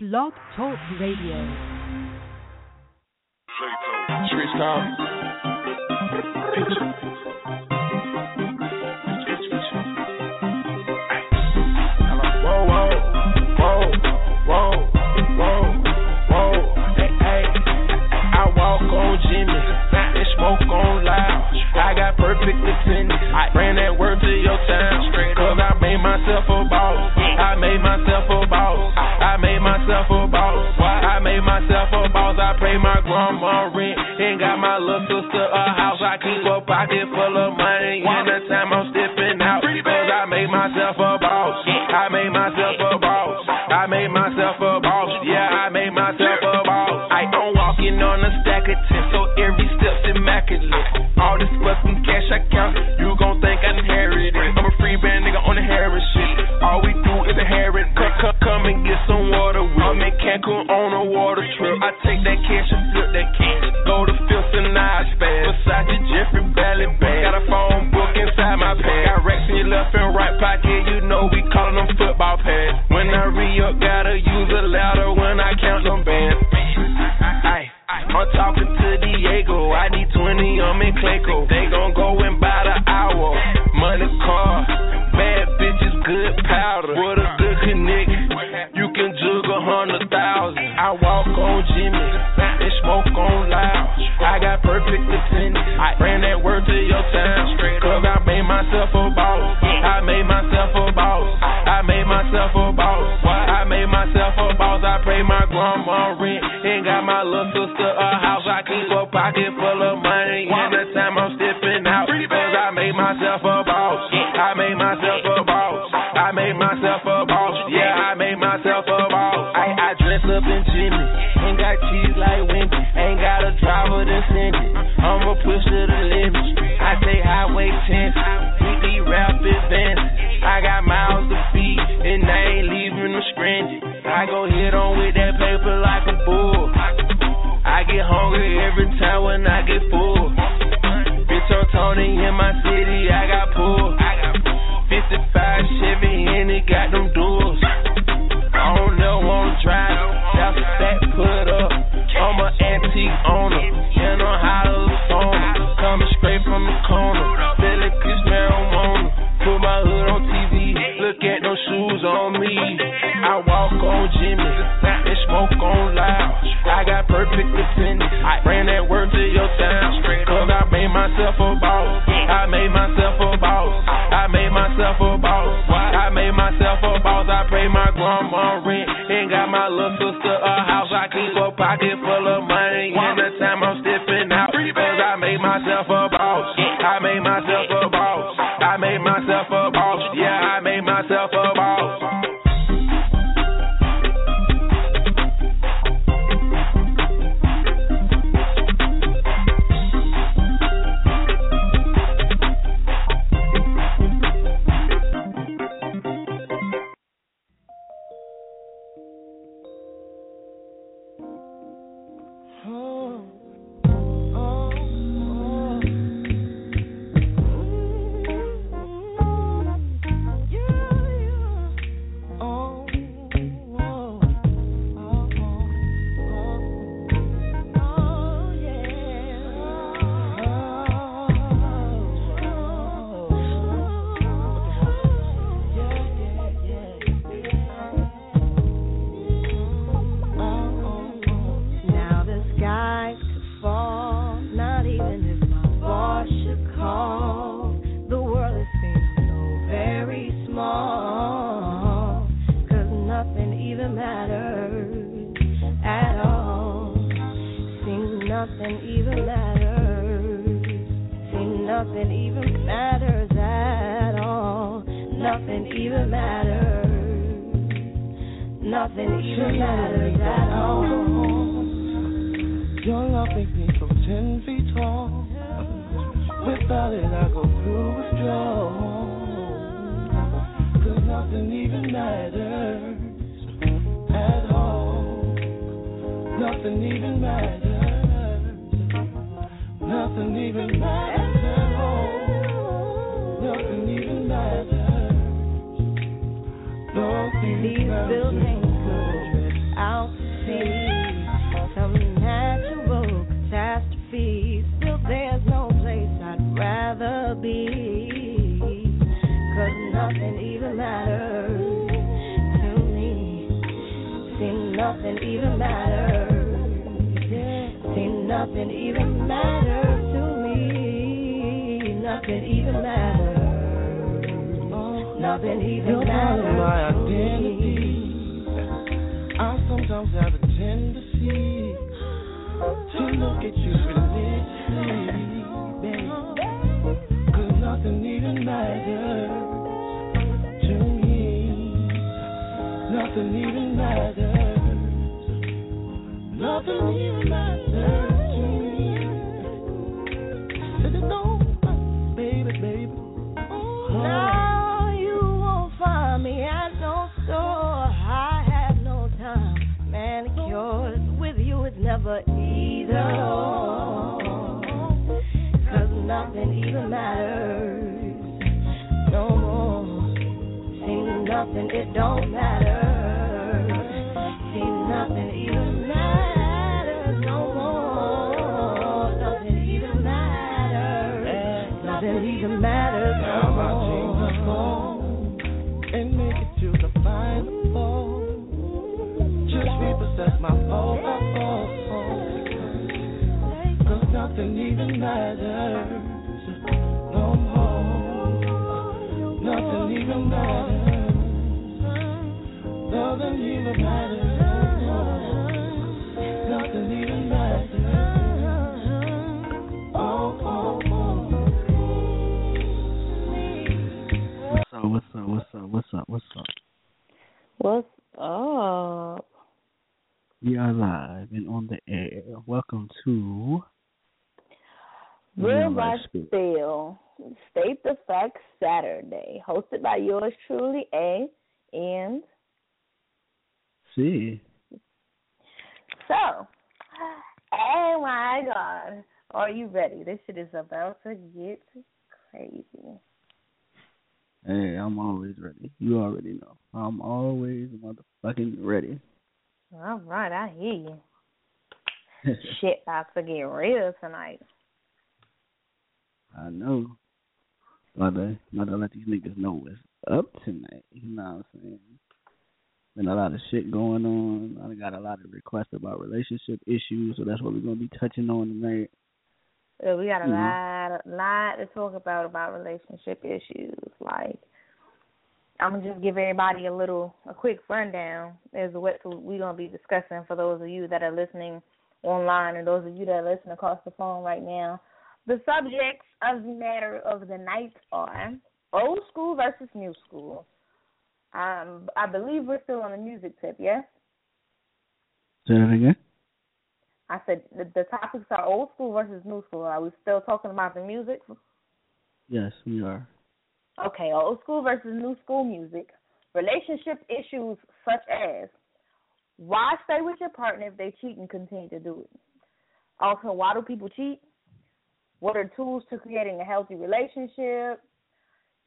Blog Talk Radio. Streets call. Whoa, whoa, whoa, whoa, whoa, whoa. Hey, hey. I walk on Jimmy and smoke on loud. I got perfect attendance. I ran that word to your town. Cause I made myself a boss. I made myself a boss. Myself a boss. I pay my grandma rent and got my little sister a house. I keep a pocket full of money anytime I'm stepping out. Cause I made myself a boss. I made myself a boss. I made myself a boss. Yeah, I made myself a boss. I am walking on a stack of ten, so every step's immaculate. All this fucking cash I count, you gon' think I inherited. I'm a free band nigga on the Harris shit. All we do is inherit. I'm on a water trip. I take that cash and flip that cash. Go to Fifth and I spaz. Versace, Jeffrey, Bally bag. Got a phone book inside my pants. Got racks in your left and right pocket. You know we callin' them football pads. When I re up, gotta use a ladder when I count them bands. I'm talking to Diego. I need 20, I'm in Clayco. Cause I made myself a boss. I made myself a boss. I made myself a boss. I made myself a boss. I pay my grandma rent and got my little sister a house. I keep a pocket full of money anytime I'm stepping out. Cause I made myself a boss. I made myself a boss. I made myself a boss. Yeah, I made myself a boss. I, dress up in Jimmy. Ain't got cheese like Wendy. Ain't got a driver to send it. I'ma push to the limit. I say highway 10. We these rapid bands. I got miles to feed. And I ain't leaving them stranded. I go hit on with that paper like a bull. I get hungry every time when I get full. Bitch, I'm Tony in my city, I got pulled. 55 Chevy and it got them doors. Corner, marijuana. Put my hood on TV, look at those shoes on me. I walk on Jimmy, and smoke on loud. I got perfect attendance, I ran that word to your town. Cause I made myself a boss, I made myself a State the Facts Saturday, hosted by yours truly, A. And C. so, oh my God, are you ready? This shit is about to get crazy. hey, I'm always ready. You already know. I'm always motherfucking ready. All right, I hear you. Shit about to get real tonight. I know. I gotta let these niggas know what's up tonight. You know what I'm saying? Been a lot of shit going on. I got a lot of requests about relationship issues, so that's what we're gonna be touching on tonight. Uh, we got a Mhm. lot, lot to talk about about relationship issues. Like, I'm gonna just give everybody a little, a quick rundown as to what we're gonna be discussing for those of you that are listening online and those of you that are listening across the phone right now. The subjects of the matter of the night are old school versus new school. Um, I believe we're still on the music tip, yes? Say that again? I said the, the topics are old school versus new school. Are we still talking about the music? Yes, we are. Okay, old school versus new school music. Relationship issues such as why stay with your partner if they cheat and continue to do it? Also, why do people cheat? What are tools to creating a healthy relationship?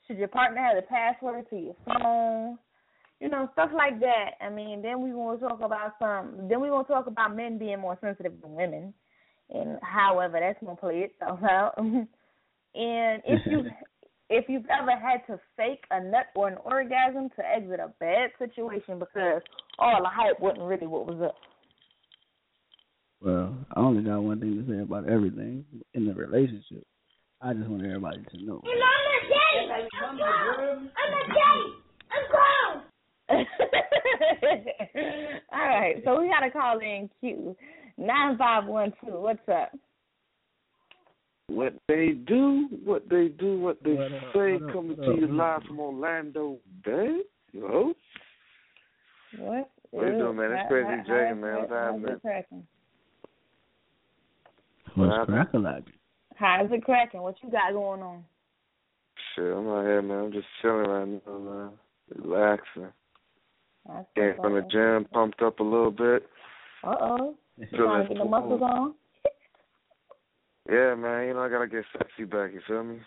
Should your partner have the password to your phone? You know, stuff like that. I mean, then we want to talk about some. Then we want to talk about men being more sensitive than women, and however that's gonna play itself out. and if you if you've ever had to fake a nut or an orgasm to exit a bad situation because all the hype wasn't really what was up. Well, I only got one thing to say about everything in the relationship. I just want everybody to know. I'm a kate. I'm gone. All right, so we got to call in Q nine five one two. What's up? What they do, what they do, what they What up, say, what up, coming what to up? you live from Orlando Bay. Yo, What? What you doing, man? It's Crazy How- J, man. What's happening? It cracking? What's happened? crack a lot? How's it cracking? What you got going on? shit, I'm out here, man. I'm just chilling right now, man. Relaxing. That's Came from the gym, pumped up a little bit. Uh oh. You Feeling trying to get the muscles on? Yeah, man. You know I gotta get sexy back. You feel me?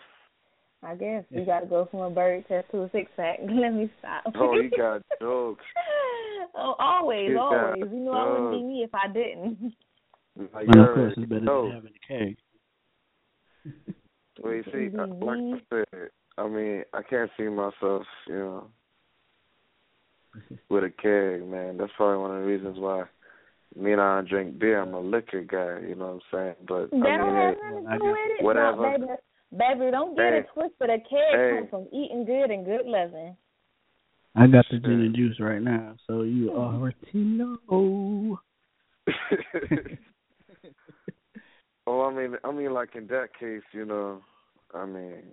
I guess you got to go from a bird test to a six pack. Let me stop. Oh, you got jokes. oh, always, You always. You know I wouldn't be me if I didn't. Like, And of course, it's better than having a keg. Well, you see, uh, like I said, I mean, I can't see myself, you know, with a keg, man. That's probably one of the reasons why me and I don't drink beer. I'm a liquor guy, you know what I'm saying? But That I don't mean, have hey, nothing to do with it. whatever. No, baby, baby, don't get Hey. it twisted. A keg Hey. comes from eating good and good living. I got the Shit. gin and juice right now, so you already know. well, I mean, I mean, like in that case, you know, I mean,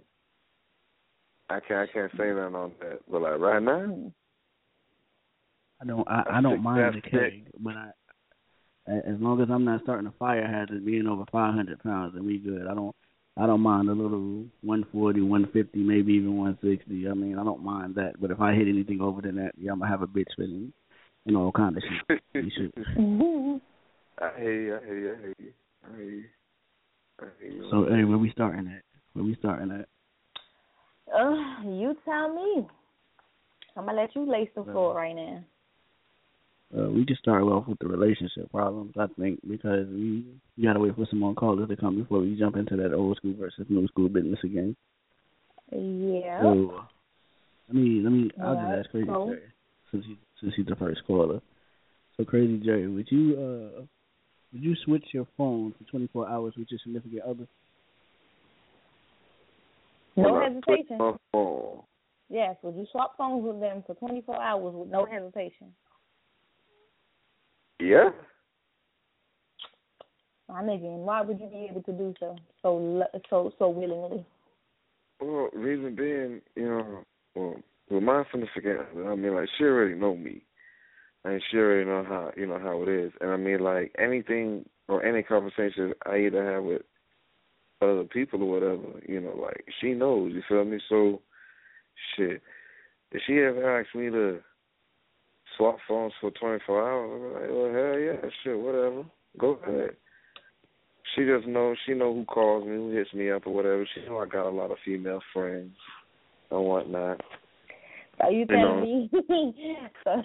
I can't, I can't say nothing on that. But like right now. I don't I, I That's don't mind the that's keg, but I a- as long as I'm not starting a fire hazard being over 500 pounds, then we good. I don't I don't mind a little 140, 150, maybe even 160. I mean, I don't mind that. But if I hit anything over than that, yeah, I'm gonna have a bitch feeling, you know, all kind of shit. Mm-hmm. I hear you, I hear you, I hear you, I hear you. I. So hey, where we starting at? Where we starting at? Uh, you tell me. I'm gonna let you lace the floor right now. Uh, we just start off with the relationship problems, I think, because we, we gotta wait for some more callers to come before we jump into that old school versus new school business again. Yeah. So let me let me I'll Alright, just ask Crazy so- Jay since he since he's the first caller. So Crazy Jay, would you uh would you switch your phone for twenty four hours with your significant other? No When I switch hesitation. my Yes, would you swap phones with them for 24 hours with no hesitation? Yeah. I mean, why would you be able to do so so so so willingly? Well, reason being, you know, well, with my significant other, I mean, like she already know me, and she already know how you know how it is, and I mean, like anything or any conversation I either have with other people or whatever, you know, like she knows. You feel me? So, shit. If she ever asks me to swap phones for twenty four hours, I'm like, well, hell yeah, shit, whatever, go ahead. She just knows. She know who calls me, who hits me up, or whatever. She know I got a lot of female friends and whatnot. So you You telling me? so,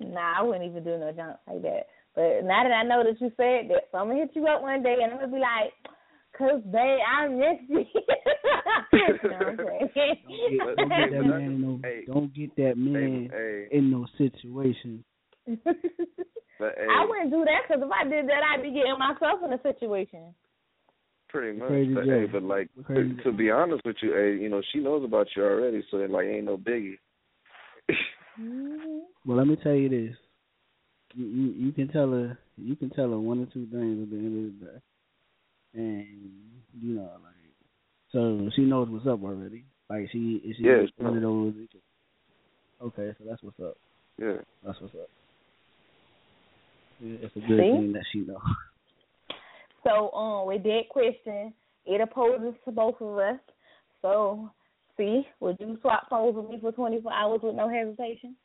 nah, I wouldn't even do no junk like that. But now that I know that you said that, so I'm gonna hit you up one day and I'm gonna be like, "Cause babe, I miss you." you know what I'm saying? Don't get that man in no Hey. don't get that man Hey, in no situation. but hey, I wouldn't do that because if I did that, I'd be getting myself in a situation. pretty much. Crazy but hey, but like to, to be honest with you, hey, you know she knows about you already, so it like ain't no biggie. Mm-hmm. Well, let me tell you this. You, you you can tell her you can tell her one or two things at the end of the day, and you know like so she knows what's up already. Like she is she Yeah, she one of those. Okay, so that's what's up. yeah. That's what's up. Yeah, It's a good See? thing that she know. So, um, with that question, it opposes to both of us. So, see, would you swap phones with me for 24 hours with no hesitation?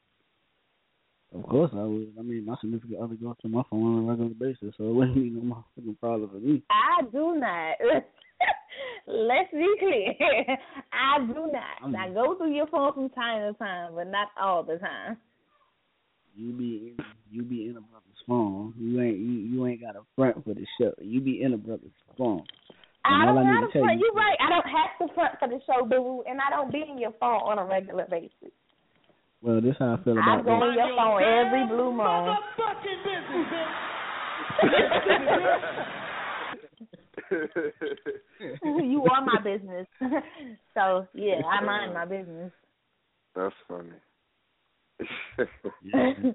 Of course I would. I mean, my significant other goes to my phone on a regular basis, so it wouldn't be no motherfucking problem for me. I do not. Let's be clear. I do not. I'm- I go through your phone from time to time, but not all the time. You be in, you be in a brother's phone. You ain't you, you ain't got a front for the show. You be in a brother's phone. And I don't have to to front. you- You're right. I don't have to front for the show, boo, and I don't be in your phone on a regular basis. Well, this how I feel I about go that. in your phone every blue moon. you are my business. so yeah, I mind my business. That's funny.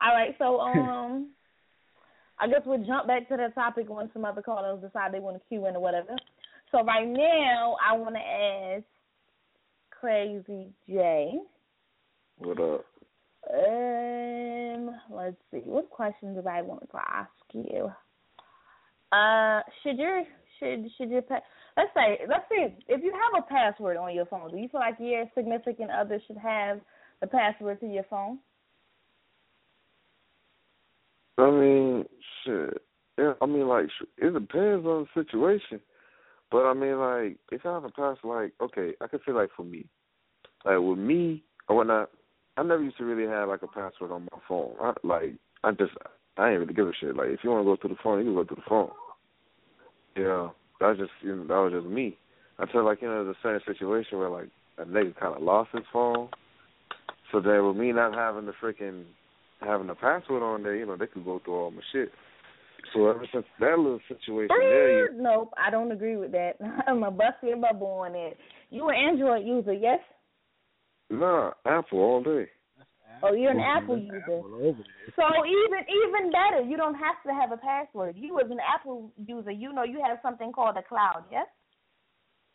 All right, so um, I guess we'll jump back to that topic when some other callers decide they want to queue in or whatever. So right now, I want to ask Crazy J. what up? Um, let's see. What questions do I want to ask you? Uh, should your should should your pa- let's say let's see if you have a password on your phone, do you feel like your significant other should have the password to your phone? I mean, shit. Yeah, I mean, like, it depends on the situation. But I mean, like, if I have a past, like, okay, I could say, like, for me, like, with me or whatnot, I never used to really have, like, a password on my phone. I, like, I just, I ain't really give a shit. Like, if you want to go through the phone, you can go through the phone. Yeah, that's just, you know, that was just me. Feel like you know a certain situation where like a nigga kind of lost his phone, so then with me not having the freaking having the password on there, you know they could go through all my shit. So ever since that little situation there, you, Nope, I don't agree with that. I'm a bust your bubble on it. You an Android user, yes? nah, Apple all day. Oh, you're an Apple Apple user. Apple. So even even better, you don't have to have a password. You as an Apple user, you know you have something called a cloud, yes?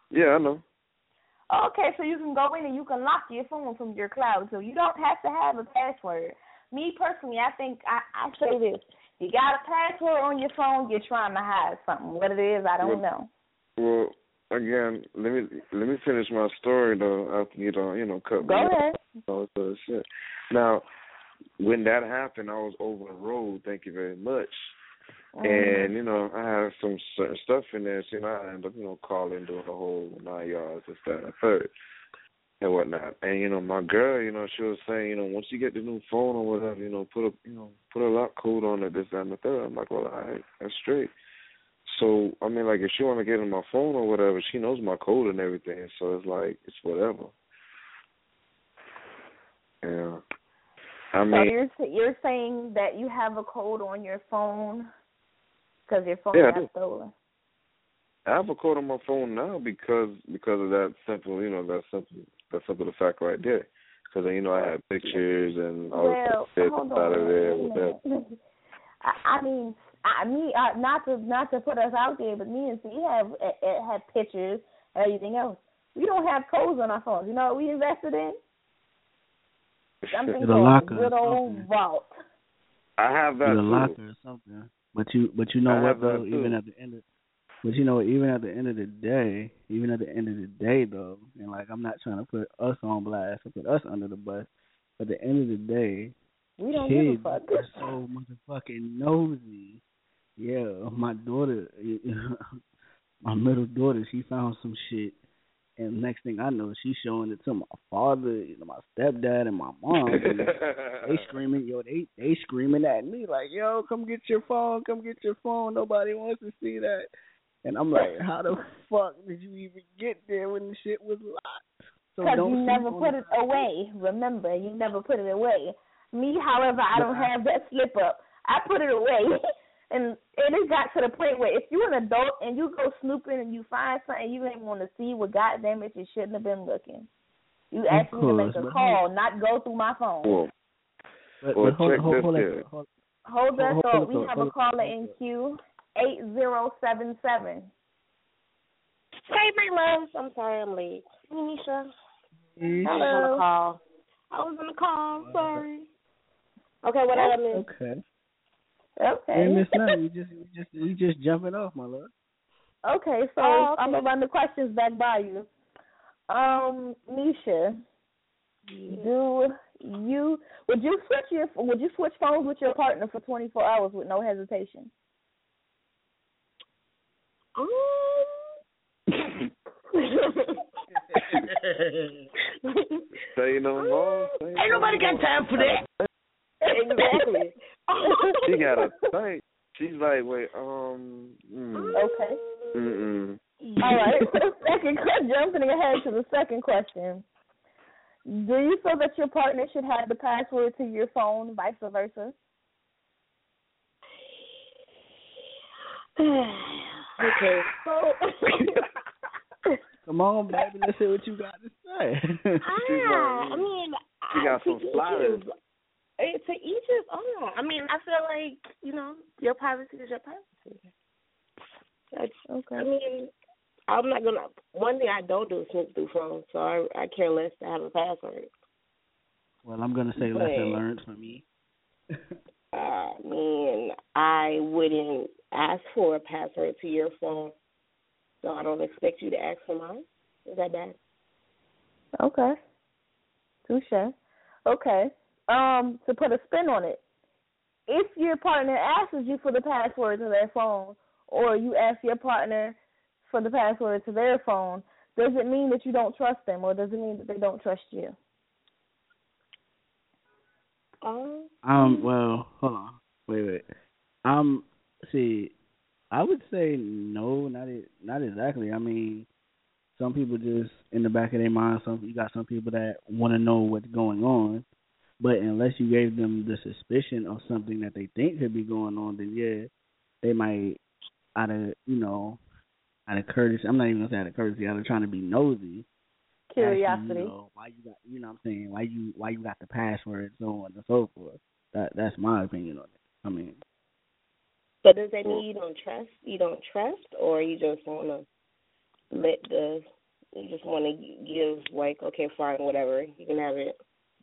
Yeah, I know. Okay, so you can go in and you can lock your phone from your cloud, so you don't have to have a password. Me personally, I think I, I say this: you got a password on your phone, you're trying to hide something. What it is, I don't know. Well, again, let me let me finish my story though. After you don't, you know, cut me Go off. ahead. all shit. Now, when that happened, I was over the road. Thank you very much. Mm-hmm. And you know, I had some certain stuff in there. So, you know, I ended up, you know, calling, doing the whole nine yards, and the third, and whatnot. And you know, my girl, you know, she was saying, you know, once you get the new phone or whatever, you know, put a, you know, put a lock code on it, this, that, and the third. I'm like, well, all right, that's straight. So I mean, like, if she want to get in my phone or whatever, she knows my code and everything. So it's like, it's whatever. Yeah. I mean, So you're you're saying that you have a code on your phone because your phone Yeah, got stolen. I have a code on my phone now because because of that simple, you know, that simple, that simple the fact right there. Because you know I had pictures and all well, the stuff out of there with that. I, I mean, I me uh, not to not to put us out there, but me and C have uh, uh, have pictures and everything else. We don't have codes on our phones. You know what we invested in? Something Get a called locker good old vault. I have that Get a too. locker or something. But you but you know I what though, even at the end of but you know, even at the end of the day, even at the end of the day though, and like I'm not trying to put us on blast or put us under the bus, but at the end of the day, We don't kids give a fuck. are so motherfucking nosy. Yeah, my daughter, my middle daughter, she found some shit, and next thing I know, she's showing it to my father, you know, my stepdad, and my mom. and they screaming, yo, they they screaming at me like, yo, come get your phone, come get your phone. Nobody wants to see that. And I'm like, how the fuck did you even get there when the shit was locked? Because don't you never put the it away. Remember, you never put it away. Me, however, I don't have that slip up. I put it away. And it has got to the point where if you're an adult and you go snooping and you find something you ain't want to see, well, goddamn it, you shouldn't have been looking. You Of asked me to make a but call, not go through my phone. Well, But, Well, but hold, check hold, this hold, here. that, hold, Hold that Hold- thought. hold We the have thought, a caller hold in the queue, eight zero seven seven. Hey, my loves. I'm sorry I'm late. Nisha. Mm, I was on Hello. a call. I was on a call. Sorry. Okay, what did I miss? Okay. Okay. Hey, Miss Nine, we just we just we just jumping off, my love. Okay, so Oh, okay. I'm gonna run the questions back by you. Um, Nisha, do you would you switch your would you switch phones with your partner for 24 hours with no hesitation? Um. say no more. Say Ain't nobody got time for that. exactly. She got a think. She's like, wait, um, mm, Okay. mm, All right. second question. Jumping ahead to the second question. Do you feel that your partner should have the password to your phone, vice versa? okay, so Come on, baby, let's hear what you got to say. ah, I mean, I got some to each his- eh, To each his own. I mean, I feel like you know, your privacy is your privacy. That's Okay. I mean, I'm not gonna. One thing I don't do is snoop through phones, so I I care less to have a password. well, I'm gonna say lesson learned for me. I mean, I wouldn't ask for a password to your phone, so I don't expect you to ask for mine. Is that bad? Okay. Touche. Okay. Um, to put a spin on it, if your partner asks you for the password to their phone, or you ask your partner for the password to their phone, does it mean that you don't trust them, or does it mean that they don't trust you? Um, Um, well, hold on, wait, wait. Um, see, I would say no, not not exactly. I mean, some people just in the back of their mind. Some you got some people that want to know what's going on, but unless you gave them the suspicion of something that they think could be going on, then yeah, they might out of you know out of courtesy. I'm not even gonna say out of courtesy. Out of trying to be nosy. Curiosity. Actually, you know, why you got you know what I'm saying why you why you got the password and so on and so forth. That that's my opinion on it. I mean. So does that mean you don't trust? You don't trust, or you just want to let the you just want to give like okay, fine, whatever, you can have it.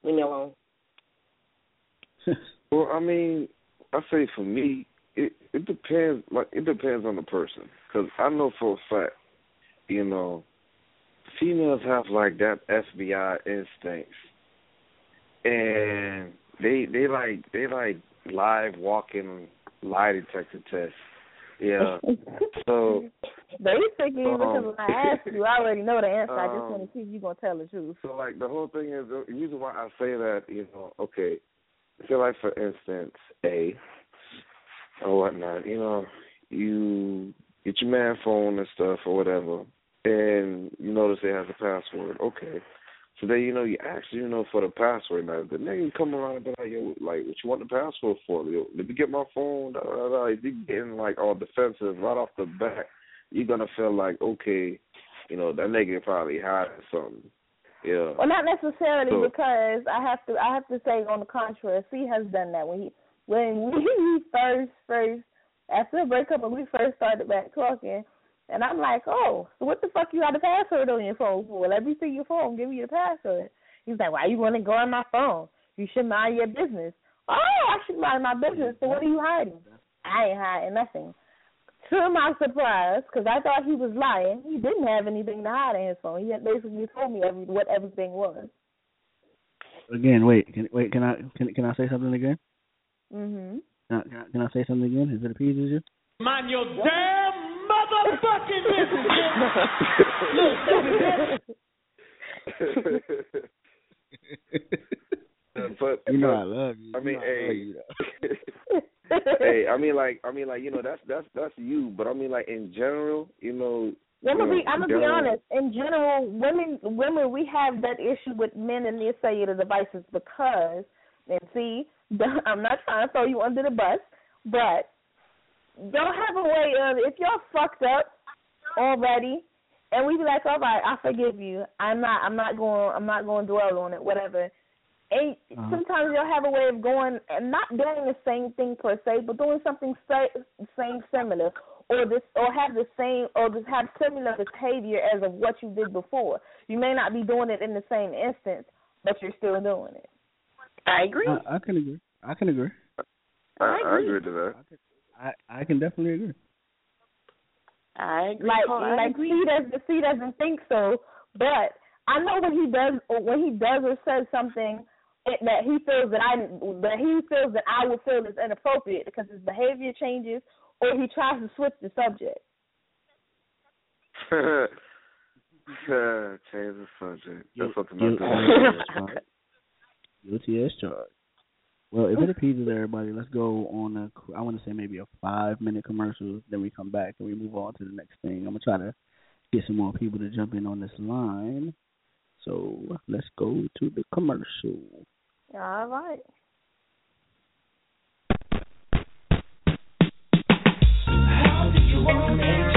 Leave me alone. well, I mean, I say for me, it it depends. Like it depends on the person, because I know for a fact, you know, females have like that FBI instincts, and they they like they like live walking lie detector tests. Yeah. so they basically, um, because when I ask you, I already know the answer. I just um, want to see if you're gonna tell the truth. So like the whole thing is the reason why I say that, you know, okay, say like for instance, A or whatnot, you know, you get your man phone and stuff or whatever, and you notice it has a password. Okay. So then you know you ask you know for the password. Now the nigga come around and be like, yo, like what you want the password for? Yo, let me get my phone. Da, da, da. If you getting like all defensive right off the bat, you're gonna feel like okay, you know that nigga probably hiding something. Yeah. Well, not necessarily So- because I have to. I have to say on the contrary, C has done that when he when we first first after the breakup when we first started back talking. And I'm like, oh, so what the fuck you got a password on your phone for? Let me see your phone. Give me your password. He's like, why you want to go on my phone? You should mind your business. Oh, I should mind my business. So what are you hiding? I ain't hiding nothing. To my surprise, because I thought he was lying, he didn't have anything to hide in his phone. He had basically told me every, what everything was. Again, wait, can wait, can I can can I say something again? Mhm. Can I, can I, can I say something again? Is it appeases you? Mind your damn motherfucking but You know but, I love you. I You mean, know hey, love you, hey, I mean, like, I mean, like, you know, that's that's that's you. But I mean, like, in general, you know, I'm gonna be I'm gonna be honest. In general, women women we have that issue with men and their cellular devices because and see, I'm not trying to throw you under the bus, but don't have a way of if you're fucked up already and we be like, All right, I forgive you. I'm not I'm not going I'm not going to dwell on it, whatever. And Uh-huh. sometimes you'll have a way of going and not doing the same thing per se, but doing something sa- same similar or this or have the same or just have similar behavior as of what you did before. You may not be doing it in the same instance, but you're still doing it. I agree. I, I can agree. I can agree. I, I agree to that. I I can definitely agree. I agree. Like Paul, I like agree. he doesn't he doesn't think so, but I know when he does or when he does or says something it, that he feels that I that he feels that I would feel is inappropriate because his behavior changes or he tries to switch the subject. Change the subject. That's what the Guilty mental as. Guilty as charged. Well, if it appeases everybody, let's go on a. I want to say maybe a five minute commercial. Then we come back and we move on to the next thing. I'm gonna try to get some more people to jump in on this line. So let's go to the commercial. All right. Love the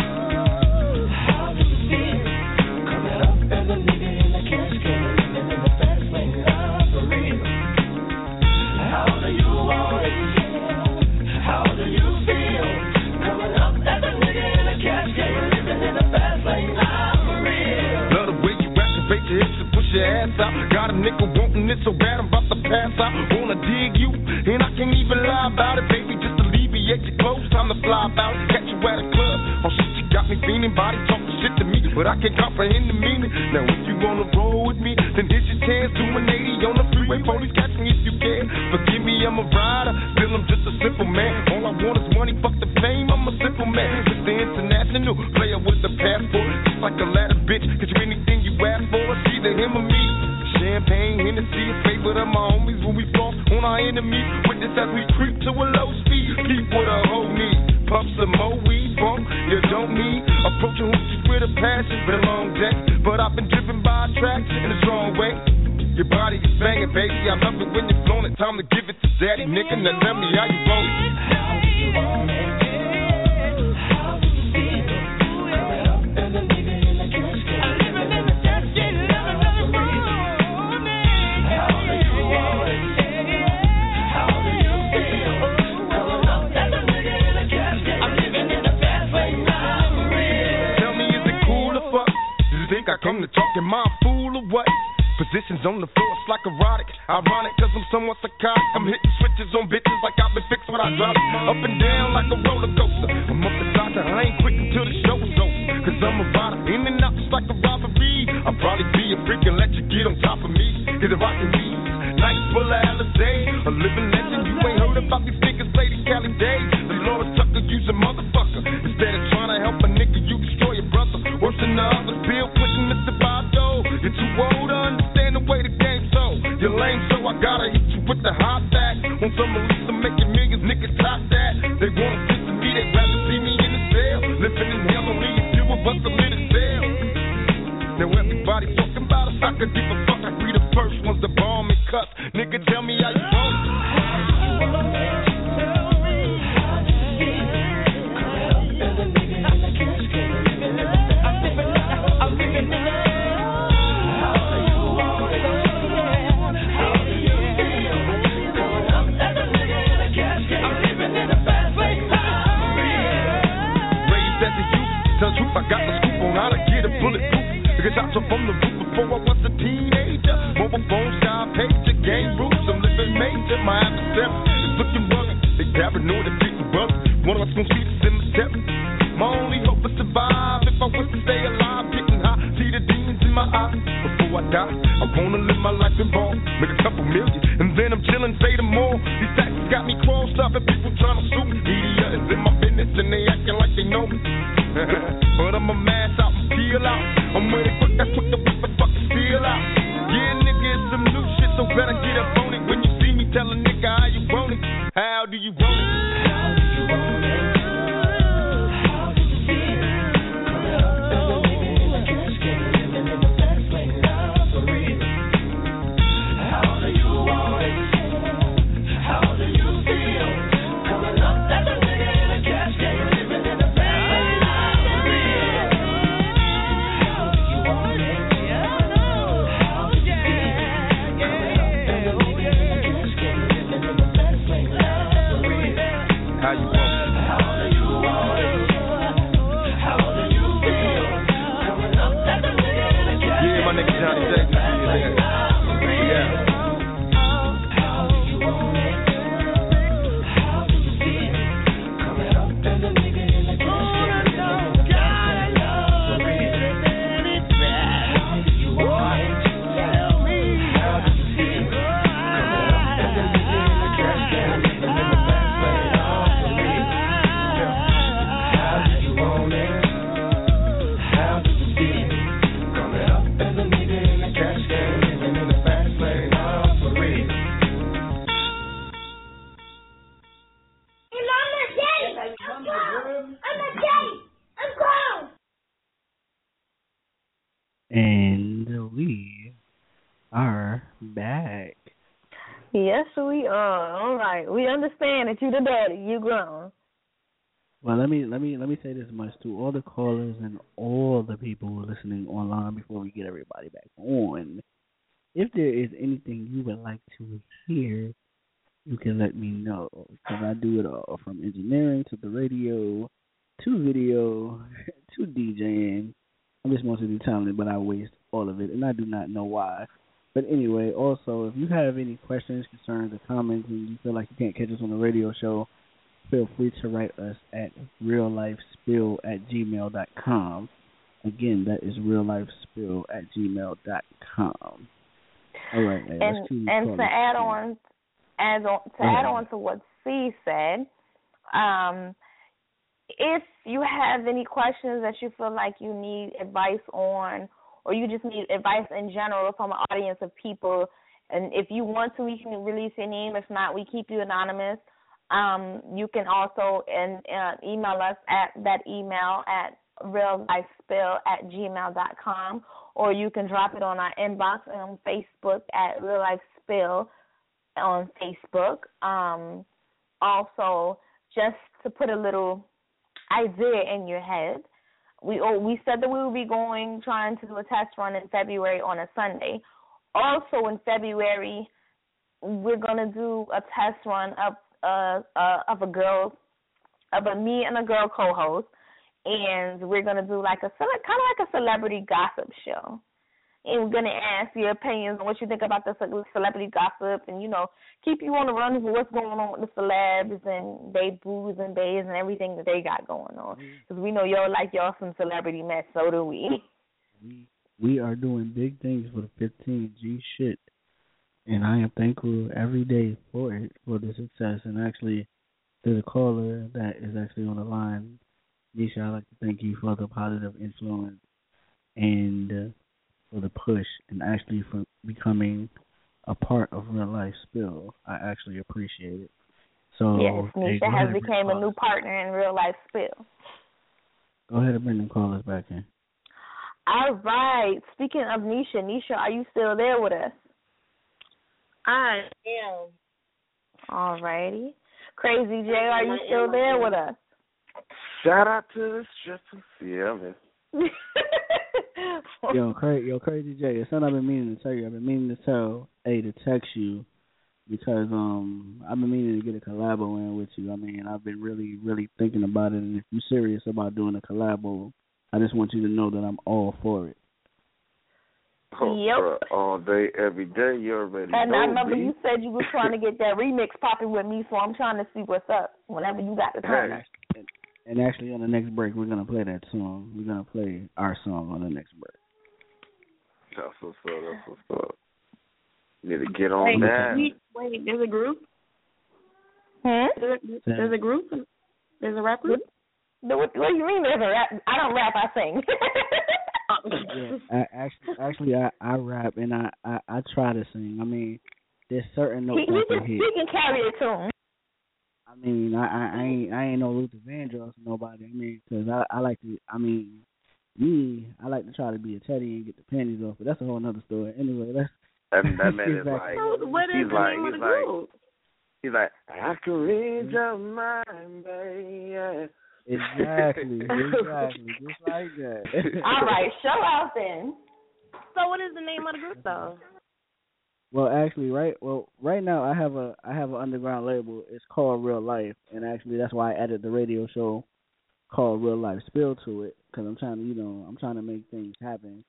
ass out. Got a nickel wanting it so bad I'm about to pass out. Wanna dig you, and I can't even lie about it, baby. Just alleviate your clothes, time to fly about. Catch you at a club, oh shit, you got me feeling. Body talking shit to me, but I can't comprehend the meaning. Now if you wanna roll with me, then this your chance. to an 80 on the freeway, police catch me if you can. Forgive me, I'm a rider, still I'm just a simple man. All I want is money, fuck the fame. I'm a simple man. Mr. International, player with the passport, just like a ladder, bitch. Cause you anything you ask for, it's either him or me. Champagne, Hennessy, is favorite of my homies when we floss on our enemies. Witness as we creep to a low speed. Keep what a hoe needs. Pump some more weed, bump, you don't need approaching horses with a passion. but a long deck. but I've been driven by a track in the wrong way. Your body is banging, baby. I love it when you're blown it. Time to give it to daddy, nigga. Now tell me how you roll it. How you? I come to talk, a fool or what? Positions on the floor, it's like erotic. Ironic, cause I'm somewhat psychotic. I'm hitting switches on bitches like I've been fixed when I drop it. Up and down like a roller coaster. I'm up the doctor, I ain't quick until the show's over. Cause I'm a rider, in and out just like a robbery. I'll probably be a freak and let you get on top of me. Cause if I can be full of Alizé, a living legend. You ain't heard about these niggas, Lady Cali Day. You're too old to understand the way the game's so. You're lame, so I gotta hit you with the hot back. Want some release to making millions, niggas top that. They wanna sit to me, they'd rather see me in the cell. Living in hell, only a few of us are lit as hell. Now everybody talking about us, I could give a fuck. I be the first ones to bomb and cuss. Nigga, all the callers and all the people who are listening online before we get everybody back on. If there is anything you would like to hear, you can let me know because I do it all from engineering to the radio to video to DJing. I'm just mostly talented, but I waste all of it, and I do not know why. But anyway, also, if you have any questions, concerns, or comments, and you feel like you can't catch us on the radio show, feel free to write us at reallifespill at gmail dot com. Again, that is reallifespill at gmail dot com. All right, man, and and to add on, as on to add on to what C said, um, if you have any questions that you feel like you need advice on, or you just need advice in general from an audience of people, and if you want to, we can release your name. If not, we keep you anonymous. Um, you can also and uh, email us at that email at reallifespill at gmail dot com, or you can drop it on our inbox on Facebook at Real Life Spill on Facebook. Um, also, just to put a little idea in your head, we oh, we said that we will be going trying to do a test run in February on a Sunday. Also in February, we're gonna do a test run of uh, uh of a girl of a me and a girl co-host, and we're gonna do like a kind of like a celebrity gossip show and we're gonna ask your opinions on what you think about the celebrity gossip, and you know, keep you on the run for what's going on with the celebs and they boos and bays and everything that they got going on. Because we know y'all like y'all some celebrity mess, so do we. We we are doing big things for the 15 G shit, and I am thankful every day for it for the success. And actually, there's a caller that is actually on the line. Nisha, I'd like to thank you for the positive influence and. Uh, for the push and actually for becoming a part of real life spill. I actually appreciate it. So yes, Nisha has became a new partner in real life spill. Go ahead and bring the callers back in. All right. Speaking of Nisha, Nisha, are you still there with us? I am. All righty. Crazy J, are you still there with us? Shout out to the strippers. Yeah, man. yo, crazy, yo, crazy J. It's something I've been meaning to tell you. I've been meaning to tell A to text you because um I've been meaning to get a collabo in with you. I mean, I've been really, really thinking about it. And if you're serious about doing a collabo, I just want you to know that I'm all for it. Oh, yep. all day, every day. You already And know I remember me. you said you were trying to get that remix popping with me, so I'm trying to see what's up whenever you got the time. And actually, on the next break, we're gonna play that song. We're gonna play our song on the next break. That's what's up. That's what's up. Need to get on Wait, that. wait, wait, there's a group? Hmm? There's a, there's a group? There's a rap group? What, what do you mean there's a rap? I don't rap, I sing. Yeah, I, actually, actually, I I rap and I I, I try to sing. I mean, there's certain notes he, he, can, can hit. he can carry a tune. I mean, I, I I ain't I ain't no Luther Vandross or nobody. I mean, 'cause I I like to. I mean, me, I like to try to be a teddy and get the panties off, but that's a whole nother story. Anyway, that's That, that man is like, So what is he's the like, name of he's like, he's like, I can read mm-hmm. your mind, baby. Exactly exactly just like that. All right, show out then. So what is the name of the group though? Well, actually, right. Well, right now I have a I have an underground label. It's called Real Life, and actually that's why I added the radio show called Real Life Spill to it because I'm trying to, you know, I'm trying to make things happen.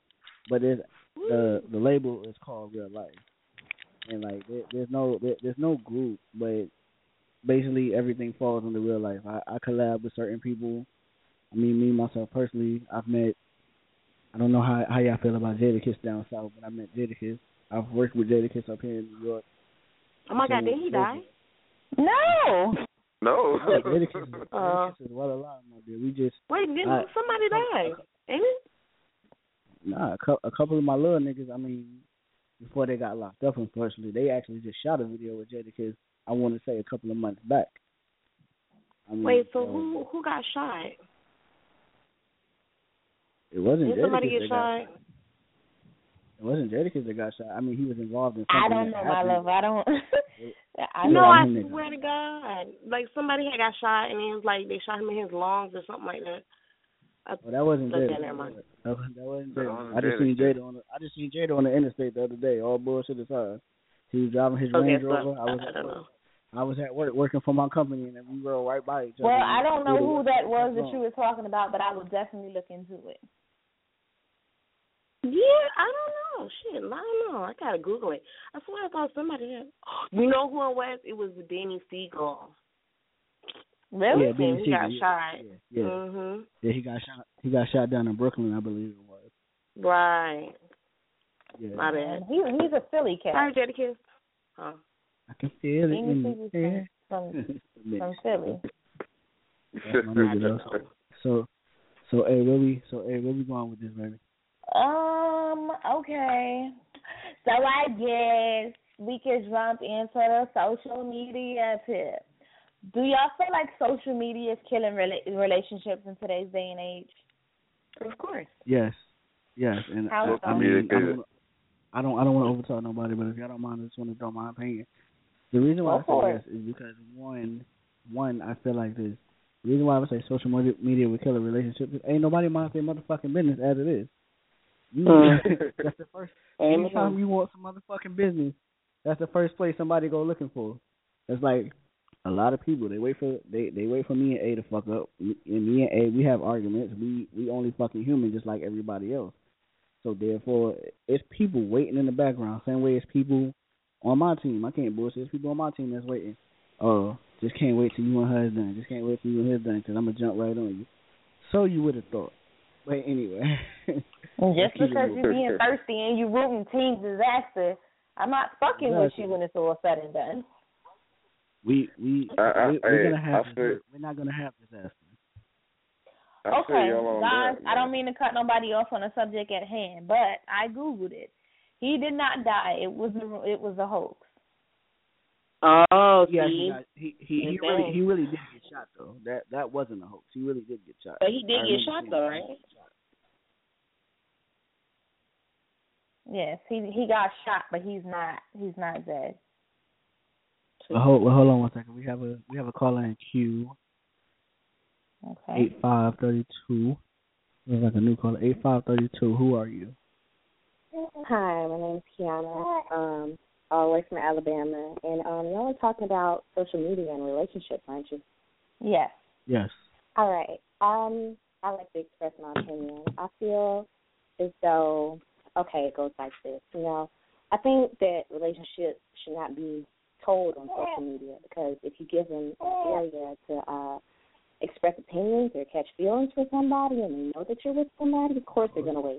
But it's, the the label is called Real Life, and like there, there's no there, there's no group, but basically everything falls into Real Life. I, I collab with certain people. I mean, me myself personally, I've met. I don't know how how y'all feel about Jadakiss down south, but I met Jadakiss. I've worked with Jadakiss up here in New York. Oh my god, did he die? No. No. Yeah, Jadakiss, Uh, Jadakiss is well alive, my dear. We just Wait, didn't I- somebody die? Ain't it? nah, a, cou- a couple of my little niggas. I mean, before they got locked up, unfortunately, they actually just shot a video with Jadakiss. I want to say a couple of months back. I mean, Wait, so who who got shot? It wasn't Did somebody Jadakiss get that got shot? It wasn't Jadakiss that got shot. I mean, he was involved in something. I don't know, my love. I don't. I no, I I mean, swear to God. Like somebody had got shot and it was like they shot him in his lungs or something like that. Uh, I, Oh, that wasn't Okay, Jada. That, was- that wasn't That Jada. I just seen kid. Jada on the I just seen Jada on the interstate the other day. All bullshit aside, he was driving his okay, Range so Rover. I was I, I don't know. I was at work working for my company, and we rode right by each other. well, I don't know who that was that Oh. you were talking about, but I will definitely look into it. Yeah, I don't know. Shit, I don't know. I gotta Google it. I swear I thought somebody had. You know who it was? It was Danny Sigel. Really? Yeah, Beanie he Sigel, got yeah, shot. Yeah, yeah. Mhm. yeah, he got shot. He got shot down in Brooklyn, I believe it was. Right. Yeah, My bad. He he's a Philly cat. Sorry, Jadakiss. Huh. I can feel it Beanie in Sigel's the air. from Mix. from Philly. That's my I nigga, don't though. know. So, so hey, where we, so hey, where we going with this, baby? Um. Okay. So I guess we could jump into the social media tip. Do y'all feel like social media is killing rela- relationships in today's day and age? Of course. Yes, yes, and How I, I mean, I don't, I don't I don't want to overtalk nobody, but if y'all don't mind, I just want to throw my opinion. The reason why Go I say this is because one, one I feel like this. The reason why I would say social media, would kill a relationship is ain't nobody minds their motherfucking business as it is. You, Mm. that's the first. Amen. Anytime you want some motherfucking business, that's the first place somebody go looking for. It's like a lot of people they wait for they they wait for me and A to fuck up. And me and A we have arguments. We we only fucking human just like everybody else. So therefore, it's people waiting in the background. Same way as people on my team. I can't bullshit. It's people on my team that's waiting. Oh, just can't wait till you and her is done. Just can't wait till you and his done because I'm gonna jump right on you. So you would have thought. But anyway, And just because you moving. being thirsty and you rooting team disaster, I'm not fucking with you when it's all said and done. we we I- I- we we're gonna have feel- we're not gonna have disaster. I okay, guys, that, I don't mean to cut nobody off on the subject at hand, but I googled it. He did not die. It was a, it was a hoax. Oh, He actually he he he really he really did get shot though. That that wasn't a hoax. He really did get shot. but he did I get shot though, that. right? Yes, he he got shot, but he's not he's not dead. Well, hold well, hold on one second. We have a we have a caller in queue. Okay. Eight five thirty two. Looks like a new caller. Eight five thirty two. Who are you? Hi, my name's Kiana. Um, all the way from Alabama, and um, y'all are talking about social media and relationships, aren't you? Yes. Yes. All right. Um, I like to express my opinion. I feel as though okay, it goes like this. You know, I think that relationships should not be told on social media because if you give them an area to uh express opinions or catch feelings for somebody and they know that you're with somebody, of course they're gonna wait.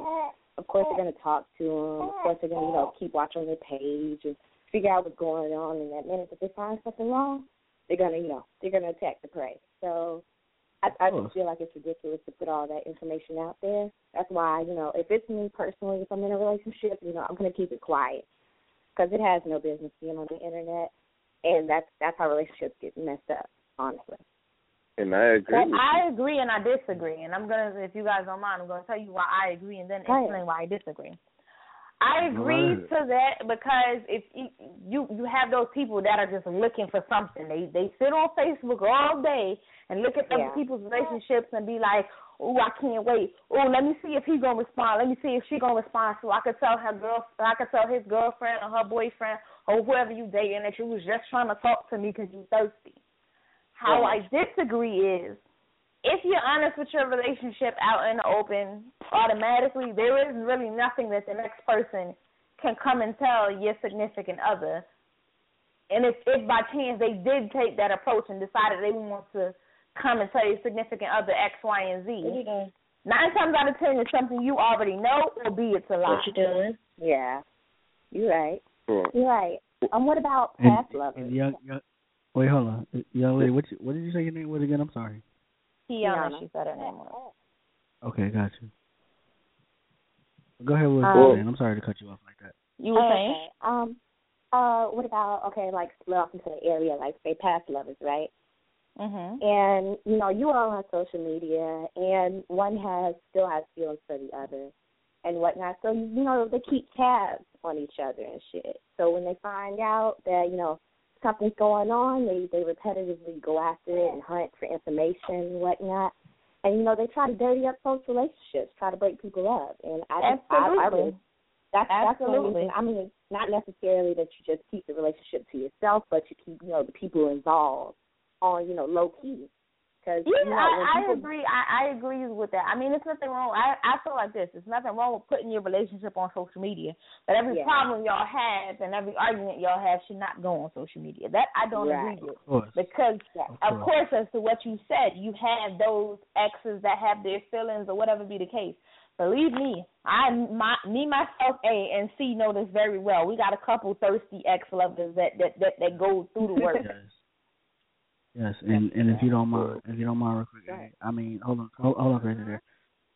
Of course they're gonna talk to them. Of course they're gonna, you know, keep watching their page and figure out what's going on. in that minute If they find something wrong, they're gonna, you know, they're gonna attack the prey. So I, I just feel like it's ridiculous to put all that information out there. That's why, you know, if it's me personally, if I'm in a relationship, you know, I'm gonna keep it quiet because it has no business being on the internet, and that's that's how relationships get messed up, honestly. And I agree Well, I agree and I disagree, and I'm gonna, if you guys don't mind, I'm gonna tell you why I agree and then Go explain why I disagree. I agree ahead. to that because if you you you have those people that are just looking for something, they they sit on Facebook all day and look at other Yeah. people's relationships and be like, "Oh, I can't wait. Oh, let me see if he's gonna respond. Let me see if she's gonna respond, so I could tell her girl, I could tell his girlfriend or her boyfriend or whoever you dating that you was just trying to talk to me because you thirsty." How I disagree is if you're honest with your relationship out in the open, automatically there is really nothing that the next person can come and tell your significant other. And if, if by chance they did take that approach and decided they want to come and tell your significant other X, Y, and Z, nine times out of ten it's something you already know, or B, it's a lie. What you doing? Yeah, you're right. you. You're right. Um, what about And, past lovers? and young, young, wait, hold on, young lady. What you, what did you say your name was again? I'm sorry. Tiana, Tiana. she said her name was. Okay, got you. Go ahead with Um, your. I'm sorry to cut you off like that. You were saying? Okay. Um. Uh. What about okay? Like split off into the area, like say past lovers, right? Mhm. And you know, you all on social media, and one has still has feelings for the other, and whatnot. So you know, they keep tabs on each other and shit. So when they find out that you know something's going on, they they repetitively go after it and hunt for information and whatnot. And you know, they try to dirty up folks' relationships, try to break people up. And I just, I, I Absolutely. really, that's that's Absolutely. reason. I mean, not necessarily that you just keep the relationship to yourself, but you keep you know the people involved on you know low key. Because Yeah, you know, when I, I agree. I, I agree with that. I mean, it's nothing wrong. I I feel like this. There's nothing wrong with putting your relationship on social media. But every Yeah. problem y'all have and every argument y'all have should not go on social media. That I don't Right. agree with. Of course. Because Of of course. course, as to what you said, you have those exes that have their feelings or whatever be the case. Believe me, I my me myself A and C know this very well. We got a couple thirsty ex lovers that that that that go through the work. Yes. And and if you don't mind, if you don't mind, real quick, I mean, hold on, hold, hold on, right there.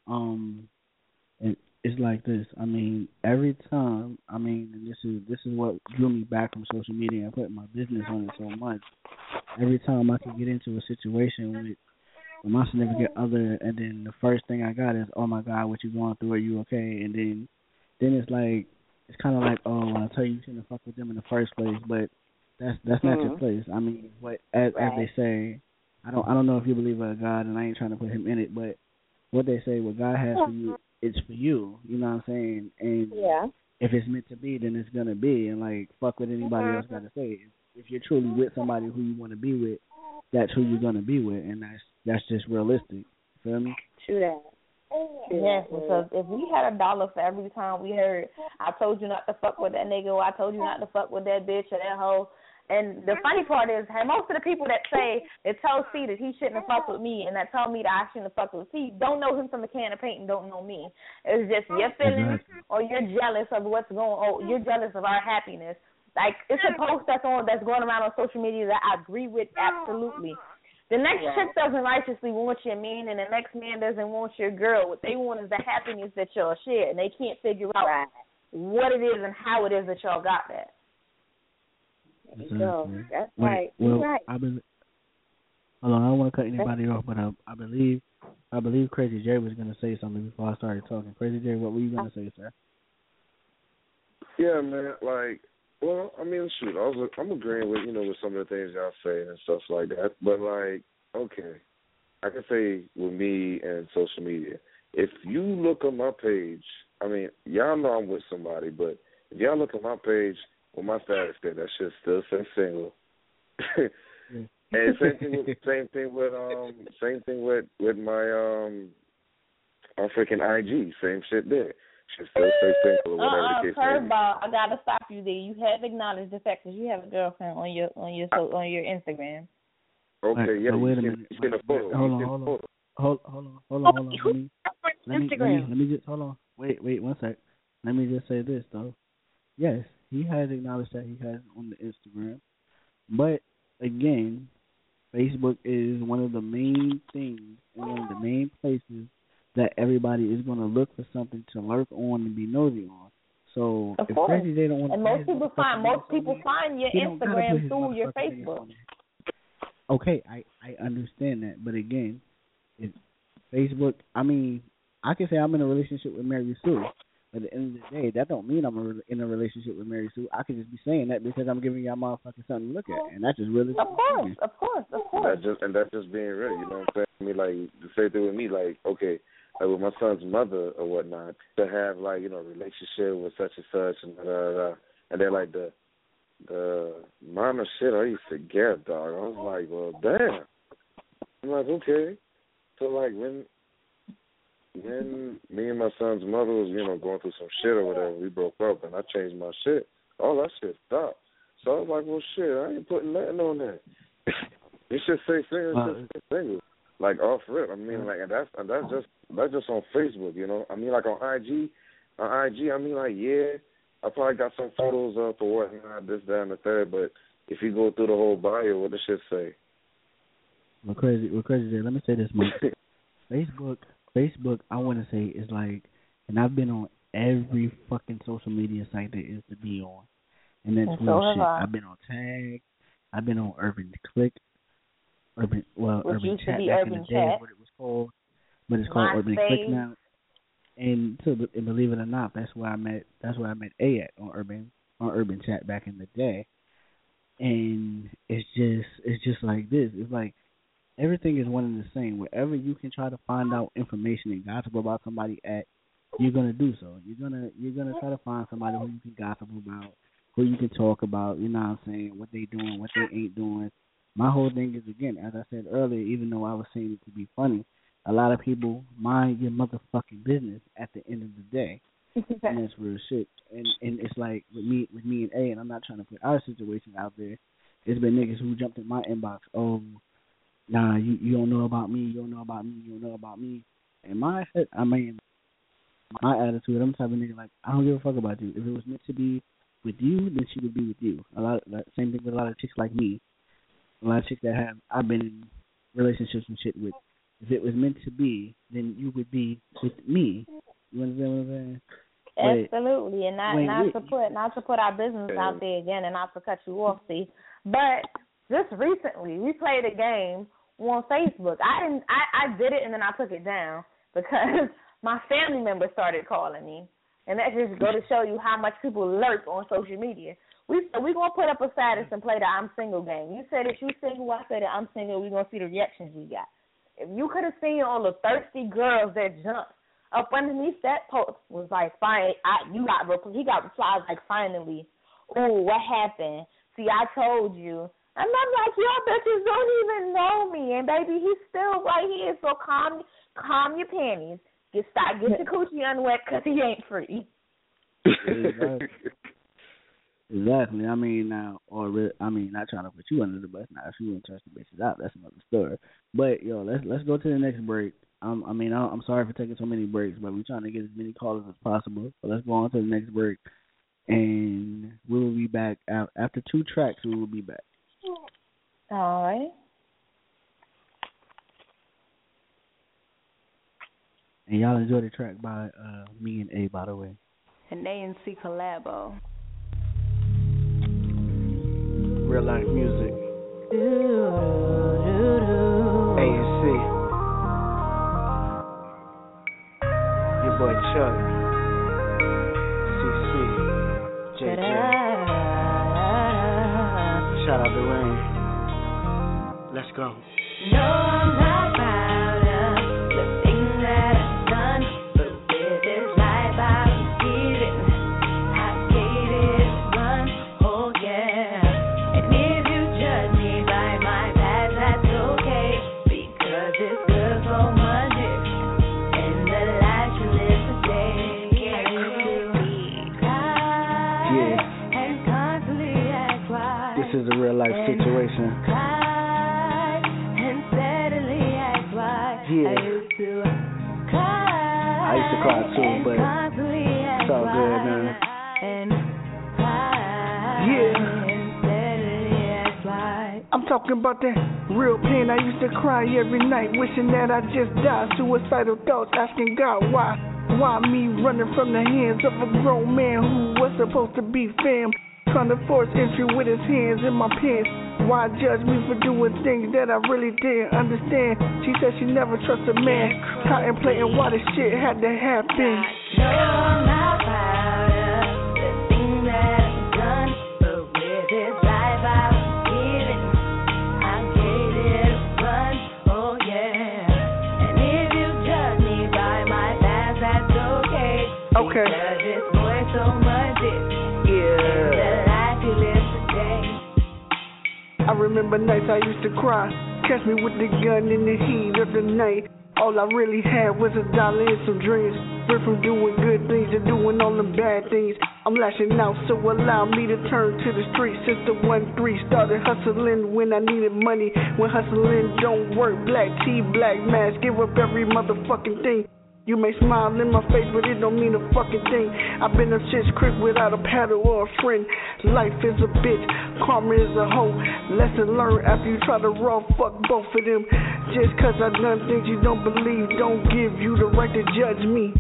Um, it, it's like this. I mean, every time, I mean, and this is this is what drew me back from social media and putting my business on it so much. Every time I could get into a situation with with my significant other, and then the first thing I got is, "Oh my God, what you going through? Are you okay?" And then then it's like it's kind of like, oh, I tell you, you shouldn't have fucked with them in the first place, but that's that's not your Mhm. place. I mean, what as as they say, I don't I don't know if you believe in God, and I ain't trying to put him in it, but what they say, what God has for you, it's for you. You know what I'm saying? And Yeah. if it's meant to be, then it's gonna be, and like fuck what anybody else got to say. If, if you're truly with somebody who you want to be with, that's who you're gonna be with, and that's that's just realistic. Feel me? True that. Yes, because if we had a dollar for every time we heard, I told you not to fuck with that nigga, or I told you not to fuck with that bitch or that hoe. And the funny part is, hey, most of the people that say that tell C that he shouldn't have fucked with me, and that tell me that I shouldn't have fucked with C, don't know him from a can of paint and don't know me. It's just your feelings, or you're jealous of what's going. on. you're mm-hmm. jealous of our happiness. Like it's a post that's on that's going around on social media that I agree with uh-uh. absolutely. The next Right. chick doesn't righteously want your man, and the next man doesn't want your girl. What they want is the happiness that y'all share, and they can't figure out Right. what it is and how it is that y'all got that. There you mm-hmm. That's Wait, right. well, You're right. I believe. Hold on, I don't want to cut anybody off, but I, I believe, I believe Crazy J was gonna say something before I started talking. Crazy J, what were you gonna oh. say, sir? Yeah, man. Like, well, I mean, shoot, I was, I'm agreeing with you know with some of the things y'all saying and stuff like that. But like, okay, I can say with me and social media, if you look on my page, I mean, y'all know I'm with somebody, but if y'all look at my page, with my status there, that shit still says single. and same thing with same thing with um same thing with with my um my freaking IG, same shit there. Should still say single or whatever Uh-uh, the case may be. curveball. I gotta stop you there. You have acknowledged the fact that you have a girlfriend on your on your so, on your Instagram. Okay, Right, yeah, but wait a minute. seen, you seen the. Hold on, seen hold on. Hold, hold on, hold on, hold on. Let me, let me, let me, Instagram. let me just hold on. Wait, wait, one sec. Let me just say this though. Yes, he has acknowledged that he has on the Instagram, but again, Facebook is one of the main things and one of the main places that everybody is going to look for something to lurk on and be nosy on. So Of if course. Crazy J don't want to. And most people find most people find your he don't gotta put Instagram through your Facebook. Okay, I I understand that, but again, if Facebook, I mean, I can say I'm in a relationship with Mary Sue, at the end of the day, that don't mean I'm a, in a relationship with Mary Sue. I could just be saying that because I'm giving y'all motherfucking something to look at, and that's just really. Of course, of course, of And course. just and that's just being real, you know what I'm saying? I mean, like the same thing with me, like okay, like with my son's mother or whatnot, to have like you know a relationship with such and such and da da da, and then like the the amount of shit I used to get, dog. I was like, well, damn. I'm like, okay. So like when when me and my son's mother was you know going through some shit or whatever, we broke up and I changed my shit. All that shit stopped. So I was like, well, shit, I ain't putting nothing on there. you should say single, it should say single. Like off rip. I mean, like, and that's and that's just that's just on Facebook, you know. I mean, like on IG, on IG. I mean, like, yeah, I probably got some photos up or whatnot, this, that, and the third. But if you go through the whole bio, what does shit say? Well, crazy, well, crazy. Let me say this, Mike. Facebook, Facebook, I want to say is like, and I've been on every fucking social media site there is to be on, and that's And so real shit. I. I've been on Tag, I've been on Urban Click, Urban, well, Which Urban Chat back Urban in the day, Chat. is what it was called, but it's called Urban Click now. And to and believe it or not, that's where I met. That's where I met A at on Urban on Urban Chat back in the day. And it's just it's just like this. It's like everything is one and the same. Wherever you can try to find out information and gossip about somebody at, you're gonna do so. You're gonna you're gonna try to find somebody who you can gossip about, who you can talk about. You know what I'm saying? What they doing, what they ain't doing. My whole thing is again, as I said earlier, even though I was saying it to be funny, a lot of people mind your motherfucking business at the end of the day and that's real shit. And and it's like with me with me and A, and I'm not trying to put our situation out there. There's been niggas who jumped in my inbox. Oh, nah, you you don't know about me. You don't know about me. You don't know about me. And my head, I mean, my attitude. I'm the type of nigga like I don't give a fuck about you. If it was meant to be with you, then she would be with you. A lot. That same thing with a lot of chicks like me. A lot of chicks that have I've been in relationships and shit with. If it was meant to be, then you would be with me. You understand what I'm saying? Absolutely, and not Wait, not wait. to put not to put our business out there again, and not to cut you off, see. But just recently, we played a game on Facebook. I didn't, I I did it, and then I took it down because my family members started calling me. And that just go to show you how much people lurk on social media. We said we gonna put up a status and play the I'm single game. You said that you single, I said that I'm single. We gonna see the reactions we got. If you could have seen all the thirsty girls that jumped up underneath that post was like, fine, I you got he got replies like finally, oh what happened? See, I told you. And I'm like, y'all bitches don't even know me, and baby, he's still right here. So calm, calm your panties. Get stop, get your coochie unwet, cause he ain't free. exactly. I mean, now, or I mean, not trying to put you under the bus. Now, if you want to trust the bitches out, that's another story. But yo, let's let's go to the next break. Um, I mean, I'm sorry for taking so many breaks, but we're trying to get as many callers as possible. So let's go on to the next break, and we will be back after two tracks. We will be back. All right. And y'all enjoy the track by uh, me and A, by the way. And A and C collabo. Real life music. A and C. Your boy Chuck. CC. JJ. Let's go. No, cry. I used to cry too, but it's all good now. And cry Yeah. and steadily ask why. I'm talking about that real pain. I used to cry every night, wishing that I just died. Suicidal thoughts, asking God why. Why me running from the hands of a grown man who was supposed to be fam? Trying to force entry with his hands in my pants. Why judge me for doing things that I really didn't understand? She said she never trust a man. Contemplating why this shit had to happen. Remember nights I used to cry. Catch me with the gun in the heat of the night. All I really had was a dollar and some dreams. Went from doing good things to doing all the bad things. I'm lashing out, so allow me to turn to the streets. Since the one three started hustling when I needed money. When hustling don't work, black tea, black mask, give up every motherfucking thing. You may smile in my face, but it don't mean a fucking thing. I've been a shit's creek without a paddle or a friend. Life is a bitch, karma is a hoe. Lesson learned after you try to raw fuck both of them. Just cause I done things you don't believe, don't give you the right to judge me.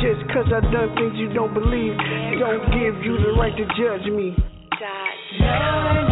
Just cause I done things you don't believe, don't give you the right to judge me. No,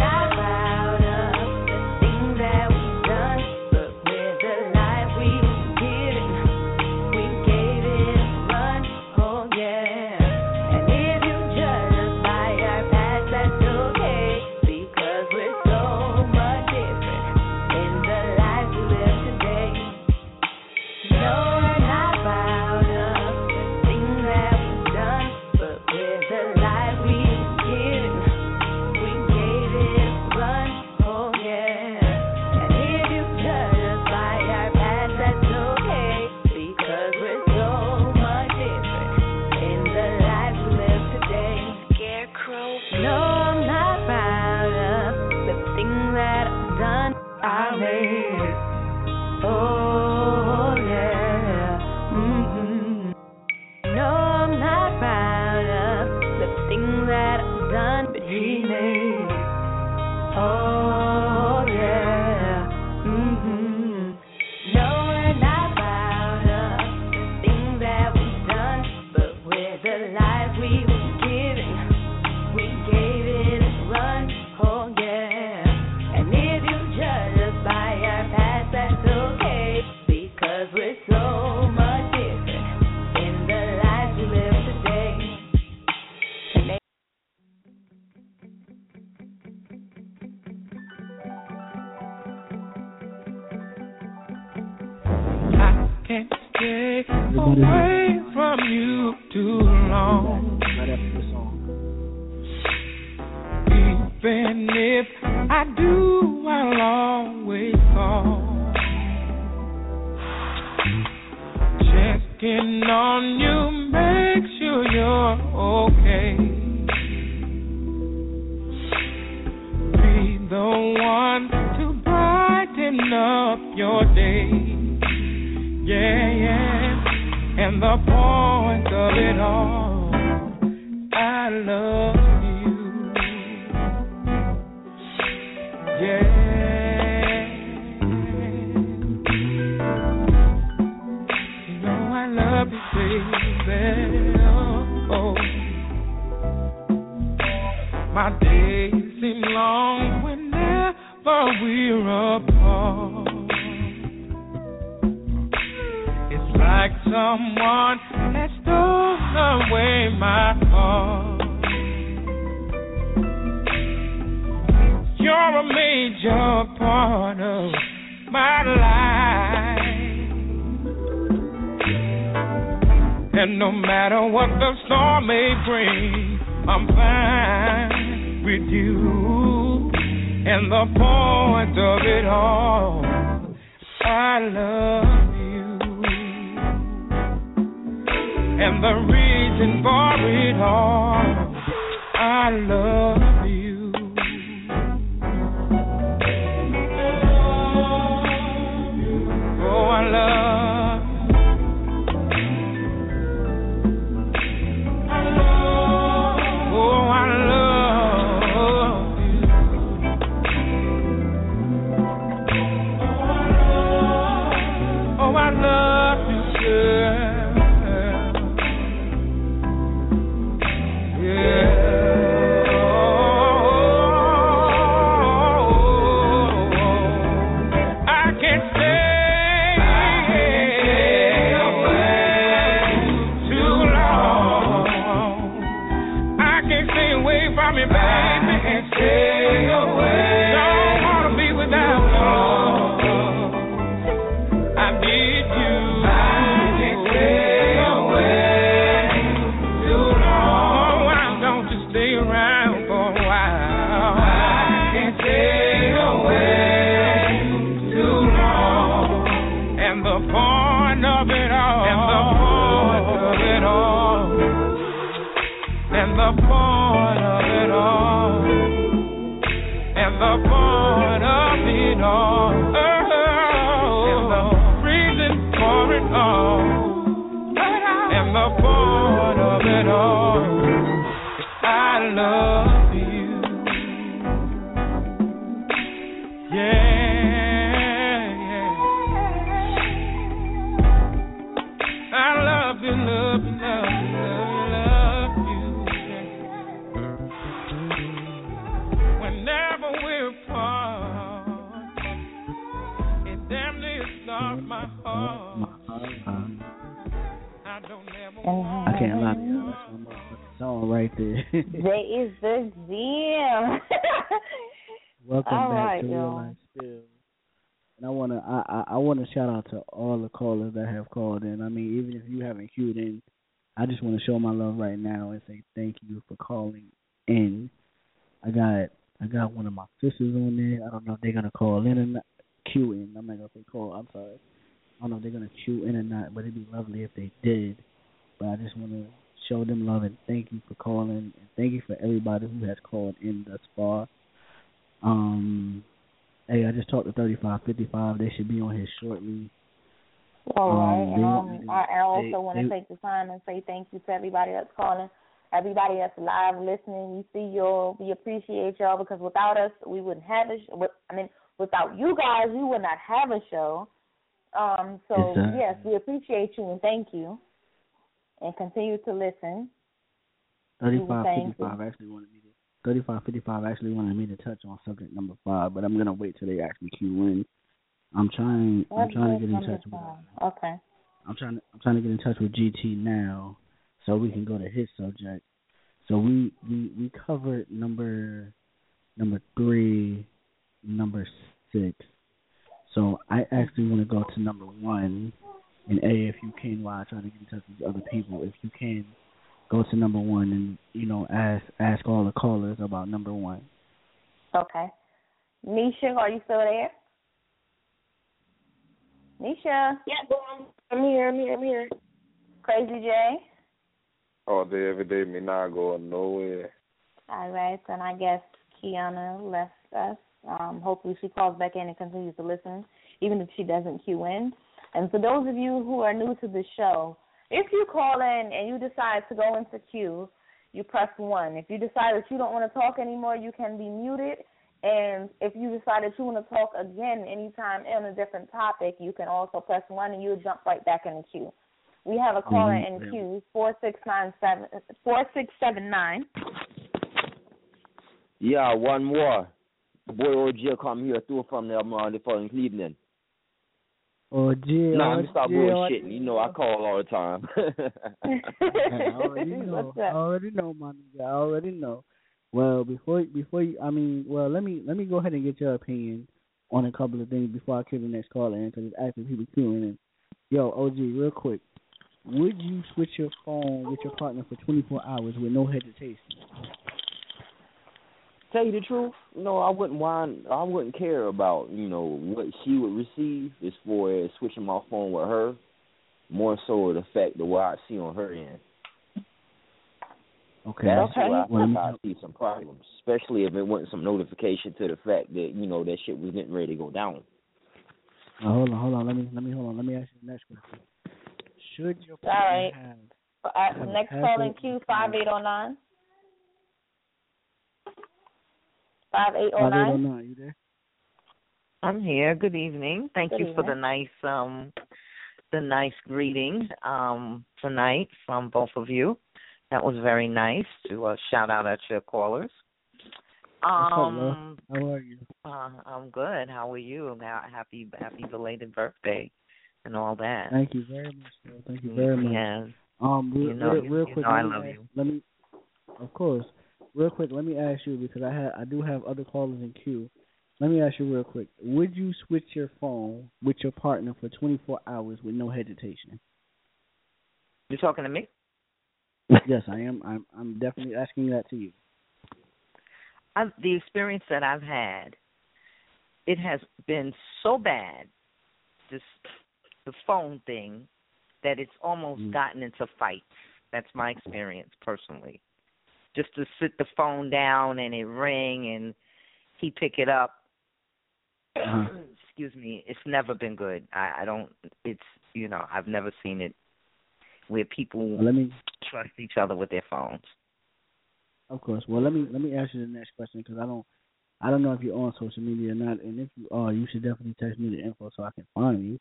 everybody that's live listening. We see y'all. We appreciate y'all because without us, we wouldn't have a. show. I mean, without you guys, we would not have a show. Um, so yes, yes, we appreciate you and thank you, and continue to listen. Thirty-five fifty-five actually wanted me to. Thirty-five fifty-five actually wanted me to touch on subject number five, but I'm gonna wait till they actually cue in. I'm trying. What I'm trying to get in touch with. Okay. I'm trying. I'm trying to get in touch with GT now, so we can go to his subject. So we we we covered number number three, number six. So I actually want to go to number one. And A, if you can, while I try to get in touch with other people, if you can, go to number one and you know ask ask all the callers about number one. Okay, Nisha, are you still there? Nisha. Yeah, I'm, here. I'm here. I'm here. Crazy J. All day, every day, me not going nowhere. All right, and I guess Kiana left us. Um, hopefully she calls back in and continues to listen, even if she doesn't cue in. And for those of you who are new to the show, if you call in and you decide to go into queue, you press one. If you decide that you don't want to talk anymore, you can be muted. And if you decide that you want to talk again anytime on a different topic, you can also press one and you'll jump right back in the queue. We have a caller Mm-hmm. in queue four six nine seven four six seven nine. Yeah, one more. Boy OG come here through from the um, the from Cleveland. Oh, G. Nah, oh, let me stop G, bullshitting. You know I call all the time. I already know. I already know, my nigga. I already know. Well, before before you, I mean, well, let me let me go ahead and get your opinion on a couple of things before I kill the next caller in because it's actually people queuing in. Yo, OG, real quick, would you switch your phone with your partner for 24 hours with no hesitation? Tell you the truth, no, I wouldn't want, I wouldn't care about, you know, what she would receive as far as switching my phone with her. More so the fact of what I see on her end. Okay. That's Okay. where I Well, think I see some problems, especially if it wasn't some notification to the fact that you know that shit was getting ready to go down. Now, hold on, hold on. Let me let me hold on. Let me ask you the next question. Should your All partner right. have Uh, have next call in password- queue five eight oh nine. Five eight oh nine. you there? I'm here. Good evening. Thank Good you for the nice um the nice greeting um tonight from both of you. That was very nice to uh, shout out at your callers. What's up, love? Um How are you? uh, I'm good. How are you? Happy happy belated birthday and all that. Thank you very much, sir. Thank you very much. Yes. Um, real, You know- real, real you quick. know let I me love ask- you. Let me, of course, real quick. Let me ask you because I had, I do have other callers in queue. Let me ask you real quick. Would you switch your phone with your partner for 24 hours with no hesitation? You talking to me? yes, I am. I'm, I'm definitely asking that to you. I've, the experience that I've had, it has been so bad, this the phone thing, that it's almost Mm. gotten into fights. That's my experience personally. Just to sit the phone down and it ring and he pick it up. Uh-huh. Excuse me. It's never been good. I, I don't. It's you know I've never seen it where people Well, let me, trust each other with their phones. of course. Well, let me let me ask you the next question because I don't, I don't know if you're on social media or not, and if you are, you should definitely text me the info so I can find you.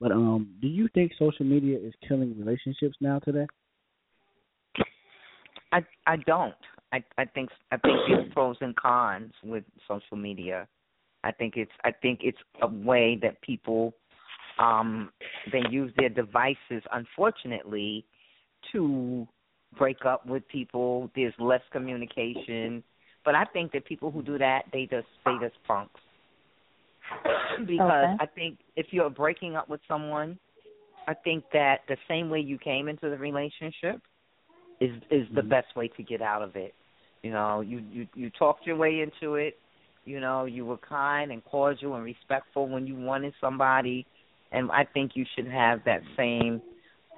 But um, do you think social media is killing relationships now today? I I don't. I I think I think there's pros and cons with social media. I think it's I think it's a way that people um they use their devices unfortunately to break up with people. There's less communication. But I think that people who do that they just they just punks. because Okay. I think if you're breaking up with someone, I think that the same way you came into the relationship is is the Mm-hmm. best way to get out of it. You know, you you you talked your way into it. You know, you were kind and cordial and respectful when you wanted somebody, and I think you should have that same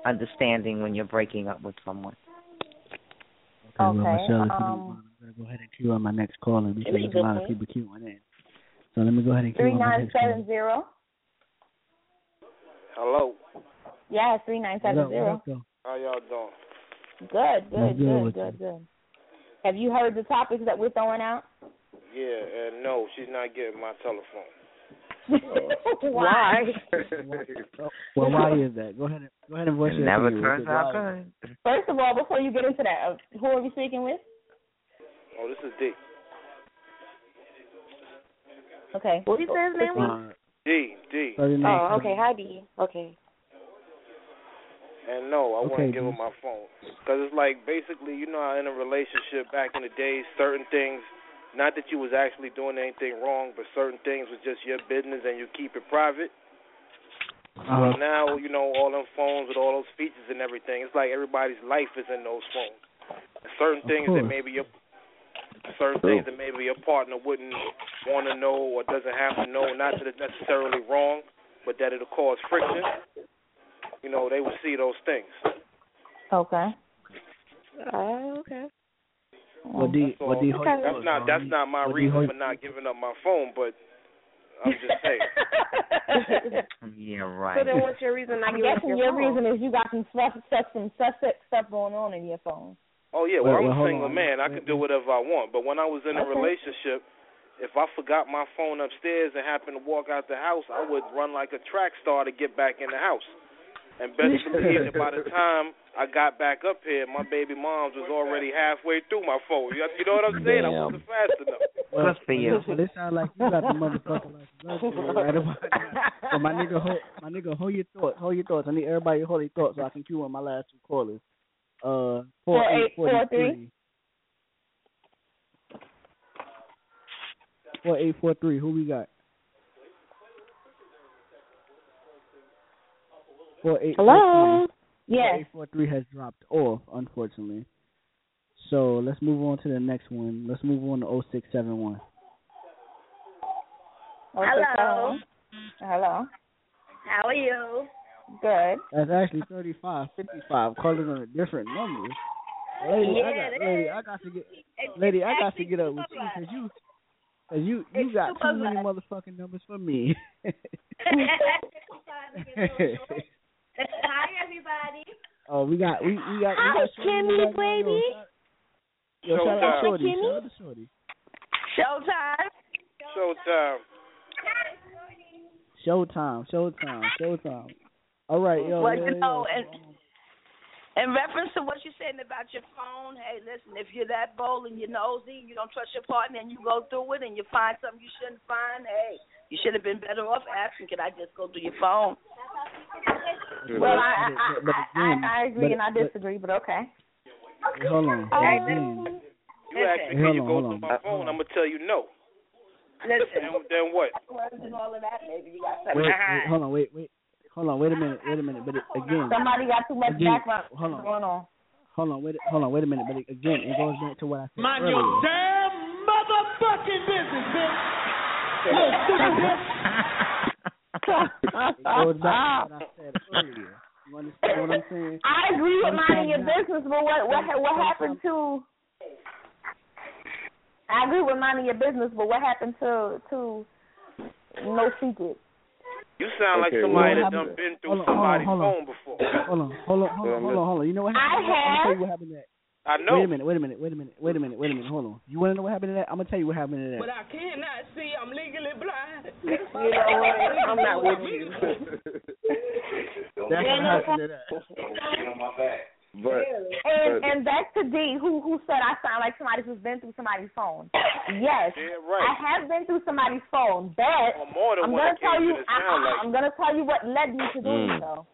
understanding when you're breaking up with someone. Okay, well, Okay, Michelle, if you don't um, mind, I'm gonna go ahead and queue on my next caller because there's a lot of people queuing in. So let me go ahead and queue Three on my nine next caller. seven zero. Hello. Yeah, three nine seven zero. How y'all doing? Good, good, good good, good, good. Have you heard the topics that we're throwing out? Yeah, and no, she's not getting my telephone. Why? Well, why is that? Go ahead and go ahead and voice It your never turns out good. First of all, before you get into that, uh, who are we speaking with? Oh, this is D. Okay. What do you say his name was? D, D. so your name- Oh, okay. Hi, D. Okay. And no, I Okay, wouldn't give him my phone. Because it's like basically, you know how in a relationship back in the days, certain things, not that you was actually doing anything wrong, but certain things was just your business and you keep it private. Uh-huh. Well, now you know all them phones with all those features and everything. It's like everybody's life is in those phones. Certain Of things that course. maybe your certain things that maybe your partner wouldn't want to know or doesn't have to know. Not that it's necessarily wrong, but that it'll cause friction. You know, they would see those things. Okay. Oh, okay. What D? So, What D? that's not that's not my What reason for not giving up my phone, but I'm just saying. Yeah, right. So then, what's your reason not I'm guessing your your phone? reason is you got some stuff, stuff, some suspect stuff going on in your phone. Oh yeah, well Wait, I'm a single on. man. I Wait, can do whatever I want. But when I was in a relationship, if I forgot my phone upstairs and happened to walk out the house, I would run like a track star to get back in the house. And best believe that by the time I got back up here, my baby mom's was already halfway through my phone. You you know what I'm saying? I Damn. wasn't fast enough. Well, Good for you. Well, it sounds like you got the motherfucker like luxury right about now. So my nigga, hold, my nigga, hold your thoughts. Hold your thoughts. I need everybody to hold their thoughts so I can cue on my last two callers. Uh, four eight forty three. Four eight four three. Who we got? Four eight four Hello. three. Yes. Eight four three has dropped off, unfortunately. So let's move on to the next one. Let's move on to oh six seven one. Hello. Hello. How are you? Good. That's actually thirty five fifty five. Calling on a different number. Lady, Yeah, I got lady, is. I got to get It's lady, I got to get up with you because you, cause you, you It's got too many motherfucking numbers for me. Hi, everybody. oh, we got we we got. Hi, we got Shorty in the Kimmy, background. baby. Yo, shout out Showtime. to Shorty. Kimmy. Shout out to Shorty. Showtime. Showtime. Showtime, Showtime, Showtime. All right, yo. Well, yo, you yo. know, and in reference to what you're saying about your phone, hey, listen, if you're that bold and you're nosy, you don't trust your partner, and you go through it and you find something you shouldn't find, hey, you should have been better off asking, can I just go through your phone? Well, I I, But I, again, I, I agree but- and I disagree, but okay. Hold on. Oh. But again, You ask me, Hey, hold can you go hold through on. my phone? I'm gonna tell you no. Listen, And then what? words and all of that, maybe you got something wait, wait, hold on, wait, wait, hold on, wait a minute, wait a minute. But it, again, Somebody got too much Again, background hold on. going on. hold on, wait, hold on, wait a minute. But it, again, it goes back to what I said Mind earlier. your damn motherfucking business, bitch. Little stupid bitch. It goes back to what I said earlier. You understand what I'm saying? I agree with minding your business, but what what what happened to? I agree with minding your business, but what happened to to no secret? You sound like somebody well, that what done been through Hold on, hold on, somebody's hold on. phone before. Hold on, hold on, hold on, hold on, hold on. You know what I happened? I'm gonna tell have. you what happened to that. I know. Wait a minute, wait a minute, wait a minute, wait a minute, wait a minute. Hold on. You want to know what happened to that? I'm gonna tell you what happened to that. But I cannot see. I'm legally blind. You know what? I'm not with you. That's what happened to that. But And and back to D, who who said I sound like somebody who's been through somebody's phone. Yes, Yeah, I have been through somebody's phone, but Or more than I'm gonna tell you, I, sound I, like. I'm gonna tell you what led me to doing Mm. so.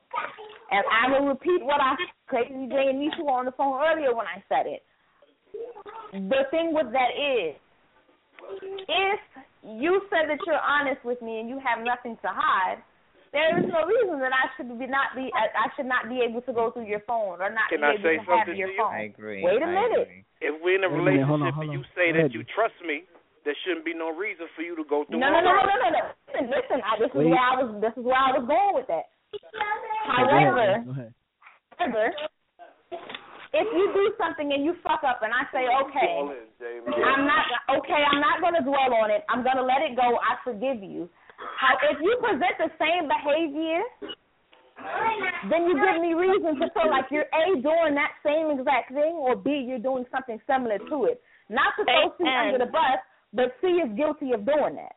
And I will repeat what I Crazy J and Nisha were on the phone earlier when I said it. The thing with that is, if you said that you're honest with me and you have nothing to hide, there is no reason that I should be not be I I should not be able to go through your phone or not Can be I able say to have something your to you? phone. I agree. Wait a I minute. agree. If we're in a Wait a minute, hold on, relationship and you say that you trust me, there shouldn't be no reason for you to go through No, my no, no, no, no, no, no. Listen, listen. I, this is where I was. This is where I was going with that. Okay, go ahead, However. Go ahead. however, if you do something and you fuck up, and I say, okay, Call in, Jamie. I'm not okay. I'm not going to dwell on it. I'm going to let it go. I forgive you. How if you present the same behavior, then you give me reason to feel like you're a doing that same exact thing, or b you're doing something similar to it. Not supposed to throw C under the bus, but C is guilty of doing that.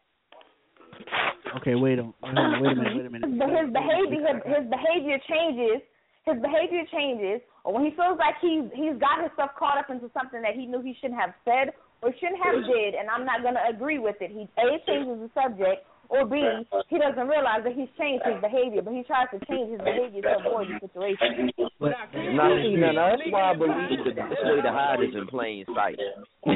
Okay, wait on. Wait, wait a minute. Wait a minute. But his behavior, his, his behavior changes. His behavior changes, or when he feels like he's he's got himself caught up into something that he knew he shouldn't have said or shouldn't have did, and I'm not going to agree with it. He a changes the subject, or b he doesn't realize that he's changed his behavior, but he tries to change his behavior to avoid the situation. But, now, see, now, now that's why I believe the best way to hide is in plain sight.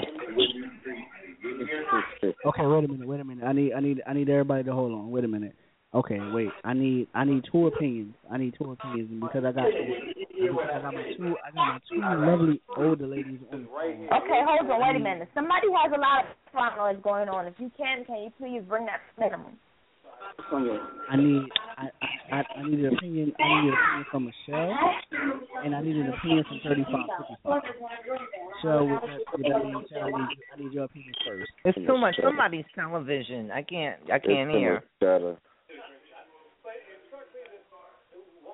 okay, wait a minute. Wait a minute. I need I need I need everybody to hold on. Wait a minute. Okay, wait. I need I need two opinions. I need two opinions because I got because I got my two I got my two lovely older ladies on the phone. Okay, hold on, wait a mm. minute. Somebody has a lot of background noise going on. If you can, can you please bring that to minimum? I need I I, I need an opinion I need an opinion from Michelle and I need an opinion from thirty five fifty five. Michelle uh, with that with that being said, I need I need your opinion first. It's too much. Somebody's television. I can't. I can't hear.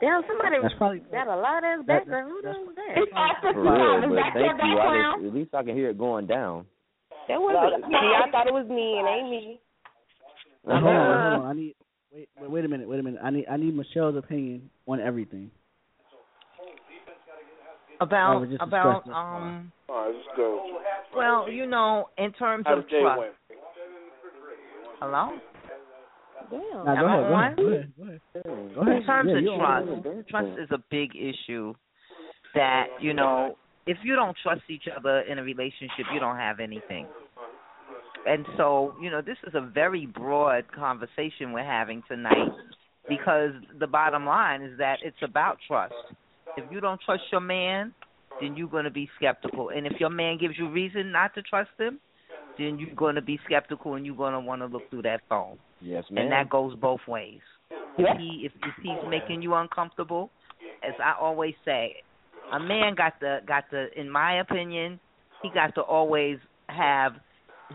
Damn, somebody That's probably got a loud ass that- background. Who does that? It's after For real, Is but thank you. I background? at least I can hear it going down. That wasn't me. I thought it was me, and ain't me. Wait, hold on, hold on. I need wait, wait wait a minute, wait a minute. I need I need Michelle's opinion on everything. About was about um. All right, let's go. Well, you know, in terms of trust. Hello. Damn. Nah, Am go I ahead, go on? ahead, go ahead, go ahead. Go ahead. In terms Yeah, of trust, trust is a big issue. That you know, if you don't trust each other in a relationship, you don't have anything. And so, you know, this is a very broad conversation we're having tonight because the bottom line is that it's about trust. If you don't trust your man, then you're going to be skeptical. And if your man gives you reason not to trust him, then you're going to be skeptical and you're going to want to look through that phone. Yes, ma'am. And that goes both ways. If he if, if he's making you uncomfortable, as I always say, a man got the got the in my opinion, he got to always have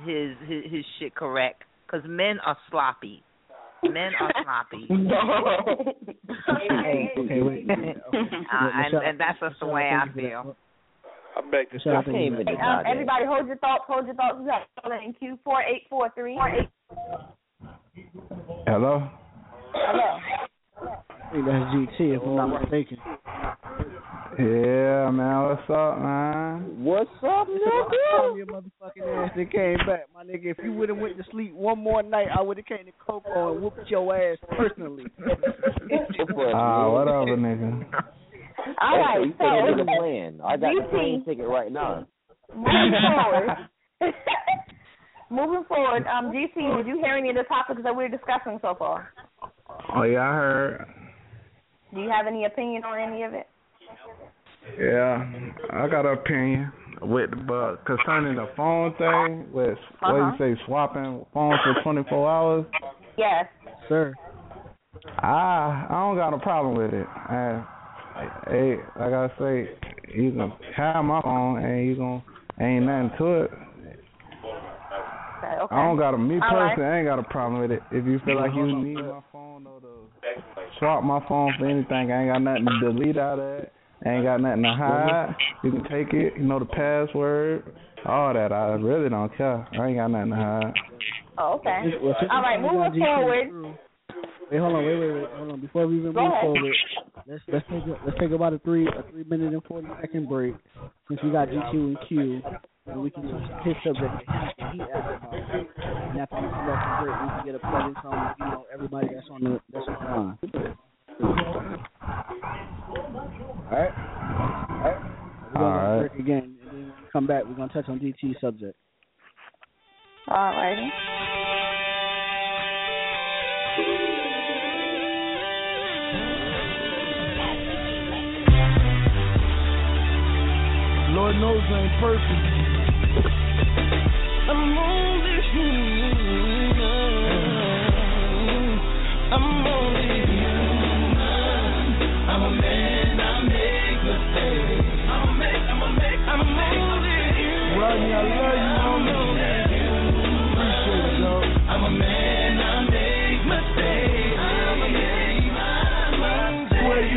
his his, his shit correct cuz men are sloppy. Men are sloppy. okay, okay, wait. Okay. Uh, and, and that's just the way I feel. I beg to Michelle, I differ. Hey, um, everybody, hold your thoughts. Hold your thoughts. We got in Q four eight four three. Hello. Hello. I think that's GT if I'm not mistaken. Yeah, man. What's up, man? What's up, nigga? Your motherfucking ass that came back, my nigga. If you would have went to sleep one more night, I would have came to Coco and whooped your ass personally. Ah, whatever, nigga. All right, you so said the plan. I got the GT. plane ticket right now. moving forward. moving forward, um, GC, did you hear any of the topics that we're discussing so far? Oh yeah, I heard. Do you have any opinion on any of it? Yeah, I got an opinion with but concerning the phone thing with what Uh-huh. you say swapping phones for 24 hours. Yes. Sir. I I don't got a problem with it. And hey, like I say, you can have my phone and you gonna ain't nothing to it. Okay. okay. I don't got a me All personally. right. I ain't got a problem with it. If you feel like you need my phone or to swap my phone for anything, I ain't got nothing to delete out of it. I ain't got nothing to hide. You can take it. You know the password, all that. I really don't care. I ain't got nothing to hide. Oh, okay. All right, we got moving GT forward. Through- Wait, hold on, wait, wait, wait, hold on. Before we even Go move ahead. forward, let's let's take a, let's take about a three a three minute and forty second break since we got GQ and Q, and we can touch his subject that he, that he asked about. And after we come back from break, we can get a plug in from you know everybody that's on the that's on the line. All right. All right. We're All gonna right. break again, and then when we come back, we're gonna touch on DT's subject. All righty. Lord knows I ain't perfect. I'm only human. I'm only human. I'm a man, I make mistakes. I'm a make, I'm a make, I'm only human. Rodney, I love you,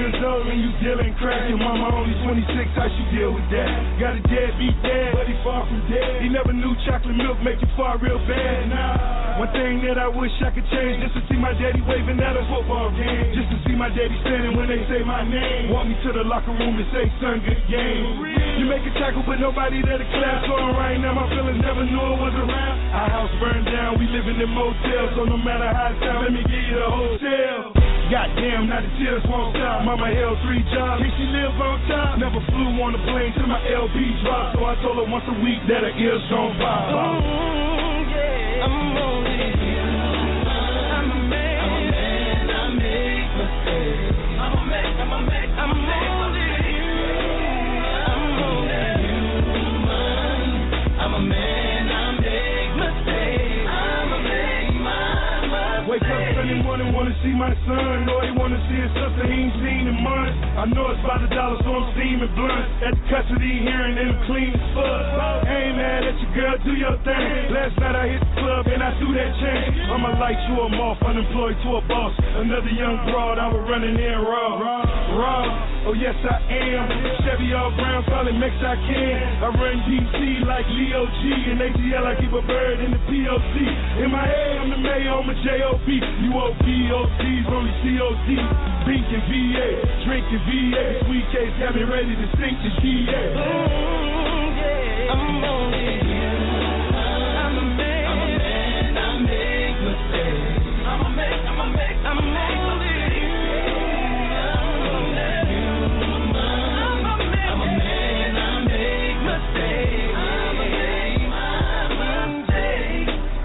years old and you dealing crack. Your mama only 26, how she deal with that? Got a deadbeat dad, but he far from dead. He never knew chocolate milk make you far real bad. Nah. One thing that I wish I could change, just to see my daddy waving at a football game. Just to see my daddy standing when they say my name. Walk me to the locker room and say, son, good game. You make a tackle, but nobody there to clap. So right now, my feelings never knew it was around. Our house burned down, we living in motels. So no matter how it sound, let me give you the hotel. Goddamn, now the tears won't stop. Mama held three jobs, and she live on top. Never flew on a plane till my LP dropped. So I told her once a week that her ears gon' pop. Only human. I'm a man. See my son. Know he wanna see his sister he ain't seen in months. I know it's about the dollar, so I'm steaming blunt. At the custody hearing and I'm clean as fuck. Ain't mad at your girl, do your thing. Last night I hit the club and I threw that chain. I'ma light you a off, unemployed to a boss. Another young broad, I was running in raw. Raw, oh yes I am. Chevy all brown, it Mex I can. I run DC like Leo G. And ATL, I keep a bird in the POC. In my head, I'm the mayor, I'm a J.O.B. You OPOCs, only COD. Pink and VA, drinking VA. Sweet case got me ready to sink the only you. I'm a man. I'm a man. I make mistakes. I'm a man. I'm.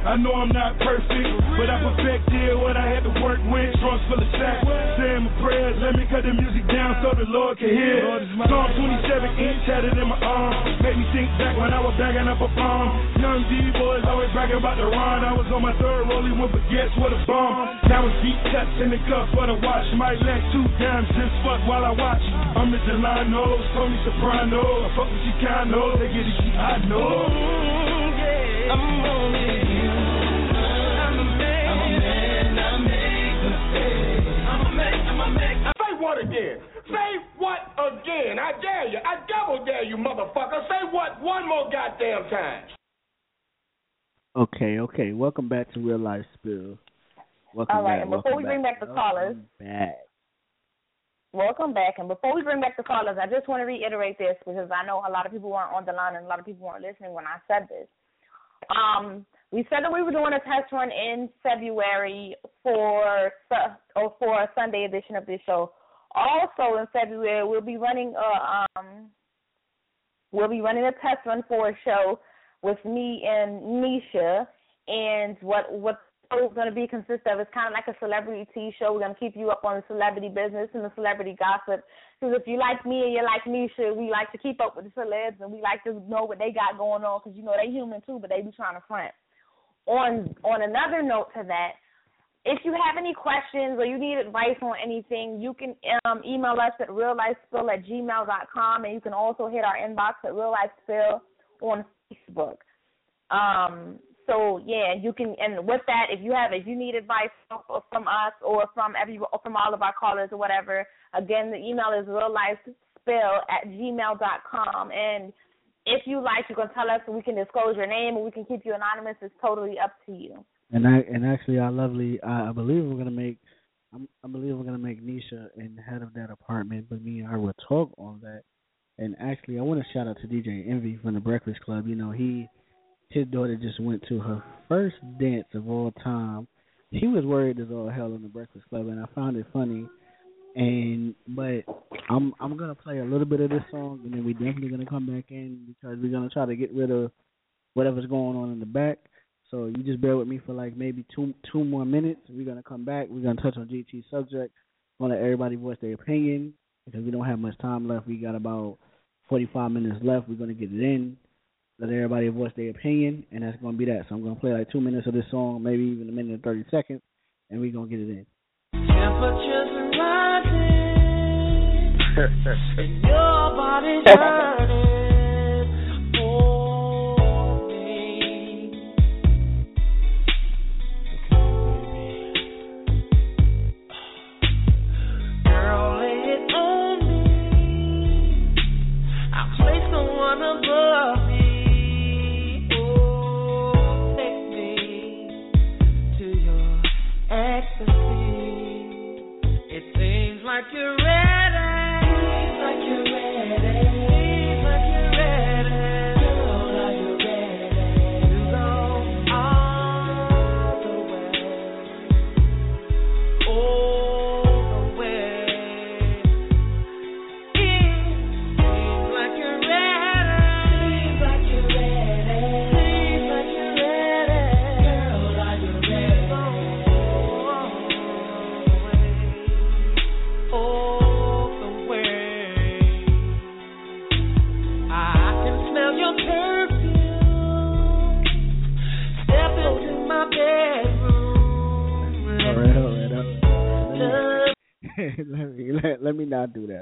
I know I'm not perfect, but I perfected what I had to work with. Trunks full of sacks, saying my prayers. Let me cut the music down so the Lord can hear. Psalm 27 inch had it in my arm. Made me think back when I was bagging up a bomb. Young D boys always bragging about the run. I was on my third rolling with baguettes with a bomb. Now it's deep cuts in the cuff for the watch. Might let two dimes just fuck while I watch. I'm the Delano, Tony Soprano. I fuck with Chicano, they get it, I know. I'm only you. Say what again? Say what again? I dare you. I double dare you, motherfucker. Say what one more goddamn time. Okay, okay. Welcome back to Real Life Spill. Welcome All right, back. and before welcome we bring back the callers, back. welcome back. And before we bring back the callers, I just want to reiterate this because I know a lot of people weren't on the line and a lot of people weren't listening when I said this. Um, we said that we were doing a test run in February for or for a Sunday edition of this show. Also in February, we'll be running a um, we'll be running a test run for a show with me and Nisha. And what what is going to be consist of is kind of like a celebrity tea show. We're going to keep you up on the celebrity business and the celebrity gossip. Because if you like me and you like Nisha, we like to keep up with the celebs and we like to know what they got going on because you know they human too, but they be trying to front. On on another note to that, if you have any questions or you need advice on anything, you can um, email us at reallifespill at gmail dot com, and you can also hit our inbox at Real Life Spill on Facebook. Um, so yeah, you can. And with that, if you have, if you need advice from, us or from every or from all of our callers or whatever, again, the email is reallifespill at gmail dot com. And if you like, you can tell us, we can disclose your name, and we can keep you anonymous. It's totally up to you. And I and actually, our lovely, I, I believe we're gonna make, I'm, I believe we're gonna make Nisha and head of that apartment, but me and her will talk on that. And actually, I want to shout out to DJ Envy from the Breakfast Club. You know, he, his daughter just went to her first dance of all time. He was worried as all hell in the Breakfast Club, and I found it funny. And but I'm I'm gonna play a little bit of this song, and then we're definitely gonna come back in because we're gonna try to get rid of whatever's going on in the back. So you just bear with me for like maybe two two more minutes. We're gonna come back. We're gonna touch on GT subject. Gonna let everybody voice their opinion because we don't have much time left. We got about forty five minutes left. We're gonna get it in. Let everybody voice their opinion, and that's gonna be that. So I'm gonna play like two minutes of this song, maybe even a minute and thirty seconds, and we're gonna get it in. Rising, and your body's hurting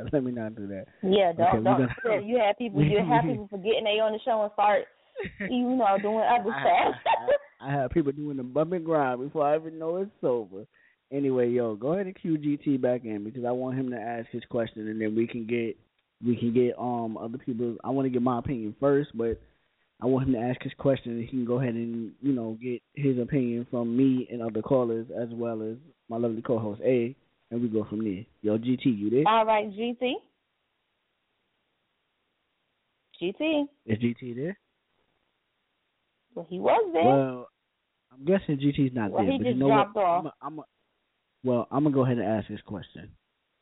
that. Let me not do that. Yeah, don't Okay, don't. gonna-. You have people. You have people forgetting they on the show and start, you know, doing other stuff. I have people doing the bump and grind before I even know it's over. Anyway, yo, go ahead and cue GT back in because I want him to ask his question and then we can get we can get um other people. I want to get my opinion first, but I want him to ask his question and he can go ahead and you know get his opinion from me and other callers as well as my lovely co-host A, and we go from there. Yo, GT, you there? All right, GT. GT. Is GT there? Well, he was there. Well, I'm guessing GT's not Well, there, he but just you know dropped what? off. I'm a, I'm a, well, I'm gonna go ahead and ask this question,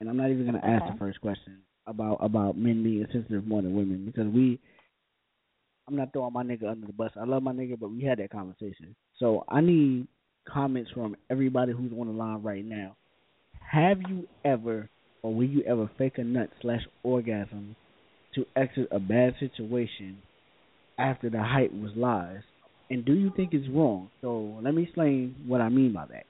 and I'm not even gonna ask Okay. the first question about about men being sensitive more than women because we. I'm not throwing my nigga under the bus. I love my nigga, but we had that conversation. So I need comments from everybody who's on the line right now. Have you ever, or will you ever fake a nut slash orgasm to exit a bad situation after the hype was lies? And do you think it's wrong? So let me explain what I mean by that.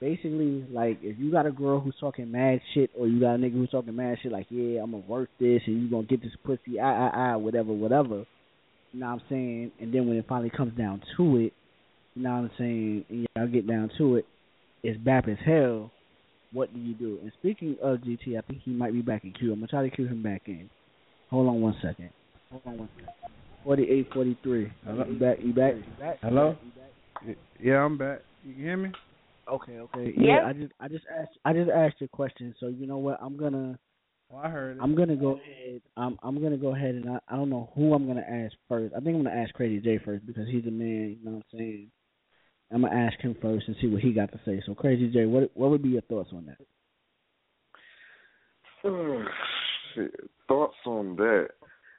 Basically, like if you got a girl who's talking mad shit, or you got a nigga who's talking mad shit, like yeah, I'm gonna work this, and you gonna get this pussy, I, I, I, whatever, whatever. You know what I'm saying? And then when it finally comes down to it, you know what I'm saying, and y'all get down to it, it's bap as hell. What do you do? And speaking of GT, I think he might be back in queue. I'm gonna try to cue him back in. Hold on one second. Hold on one second. Forty-eight, forty-three. Hello? You back? You back? You back? Hello? Yeah, I'm back. You can hear me? Okay, okay. Yeah. Yeah, I just I just asked I just asked you a question, so you know what? I'm gonna Oh, I heard it. I'm gonna go ahead. I'm I'm gonna go ahead and I, I don't know who I'm gonna ask first. I think I'm gonna ask Crazy J first because he's a man. You know what I'm saying? I'm gonna ask him first and see what he got to say. So Crazy J, what what would be your thoughts on that? Thoughts on that?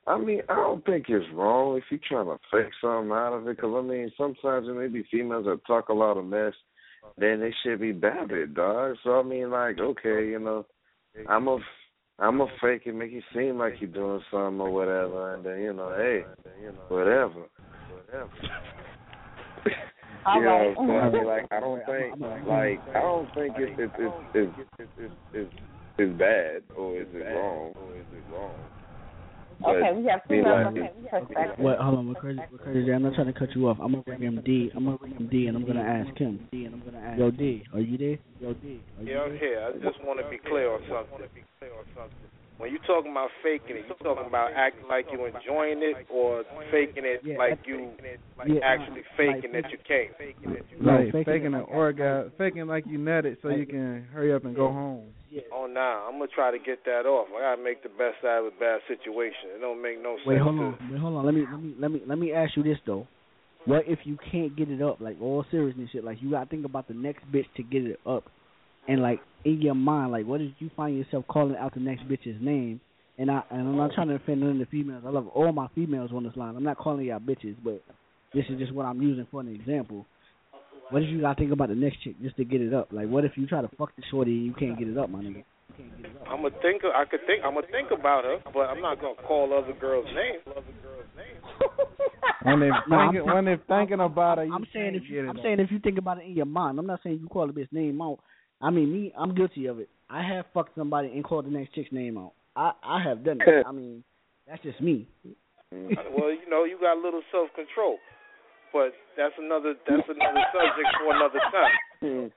I mean, I don't think it's wrong if you're trying to fake something out of it. Because I mean, sometimes there may be females that talk a lot of mess, then they should be babbit, dog. So I mean, like, okay, you know, I'm a, I'm a fake it, make it seem like you're doing something or whatever, and then you know, hey, whatever, whatever. All you know, so I mean, like, I don't think, like, I don't think it's it's it's it's it's, it's, it's bad or is it wrong? Or is it wrong? Okay, we have two like- Okay, perspective. What? Hold on, what crazy, what crazy J. I'm not trying to cut you off. I'm gonna bring him D. I'm gonna bring him D, and I'm gonna ask him. D, and I'm gonna ask. Yo, D, are you there? Yo, D, are you Yeah, I'm here. I just want to be clear on something. When you talking about faking it, you talking about acting like you enjoying it, or faking it like you Yeah, actually faking that you can't. Right, faking, an orgasm, faking like you nutted so you can hurry up and go home. Oh nah, I'm gonna try to get that off. I gotta make the best out of a bad situation. It don't make no sense. Wait, hold on. Wait, hold on. Let me let me let me let me ask you this though. What if you can't get it up? Like all seriousness shit. Like you gotta think about the next bitch to get it up. And like in your mind, like what did you find yourself calling out the next bitch's name? And I and I'm not trying to offend none of the females. I love all my females on this line. I'm not calling y'all bitches, but this is just what I'm using for an example. What if you gotta think about the next chick just to get it up? Like what if you try to fuck the shorty and you can't get it up, my nigga? I'm gonna think. I could think. I'm gonna think about her, but I'm not gonna call other girls' names. When if No, I'm thinking, saying- when if thinking about it, you I'm saying if you, I'm up. saying if you think about it in your mind, I'm not saying you call the bitch name out. I mean, me, I'm guilty of it. I have fucked somebody and called the next chick's name out. I I have done that. I mean, that's just me. Mm, well, you know, you got a little self control, but that's another. That's another subject for another time.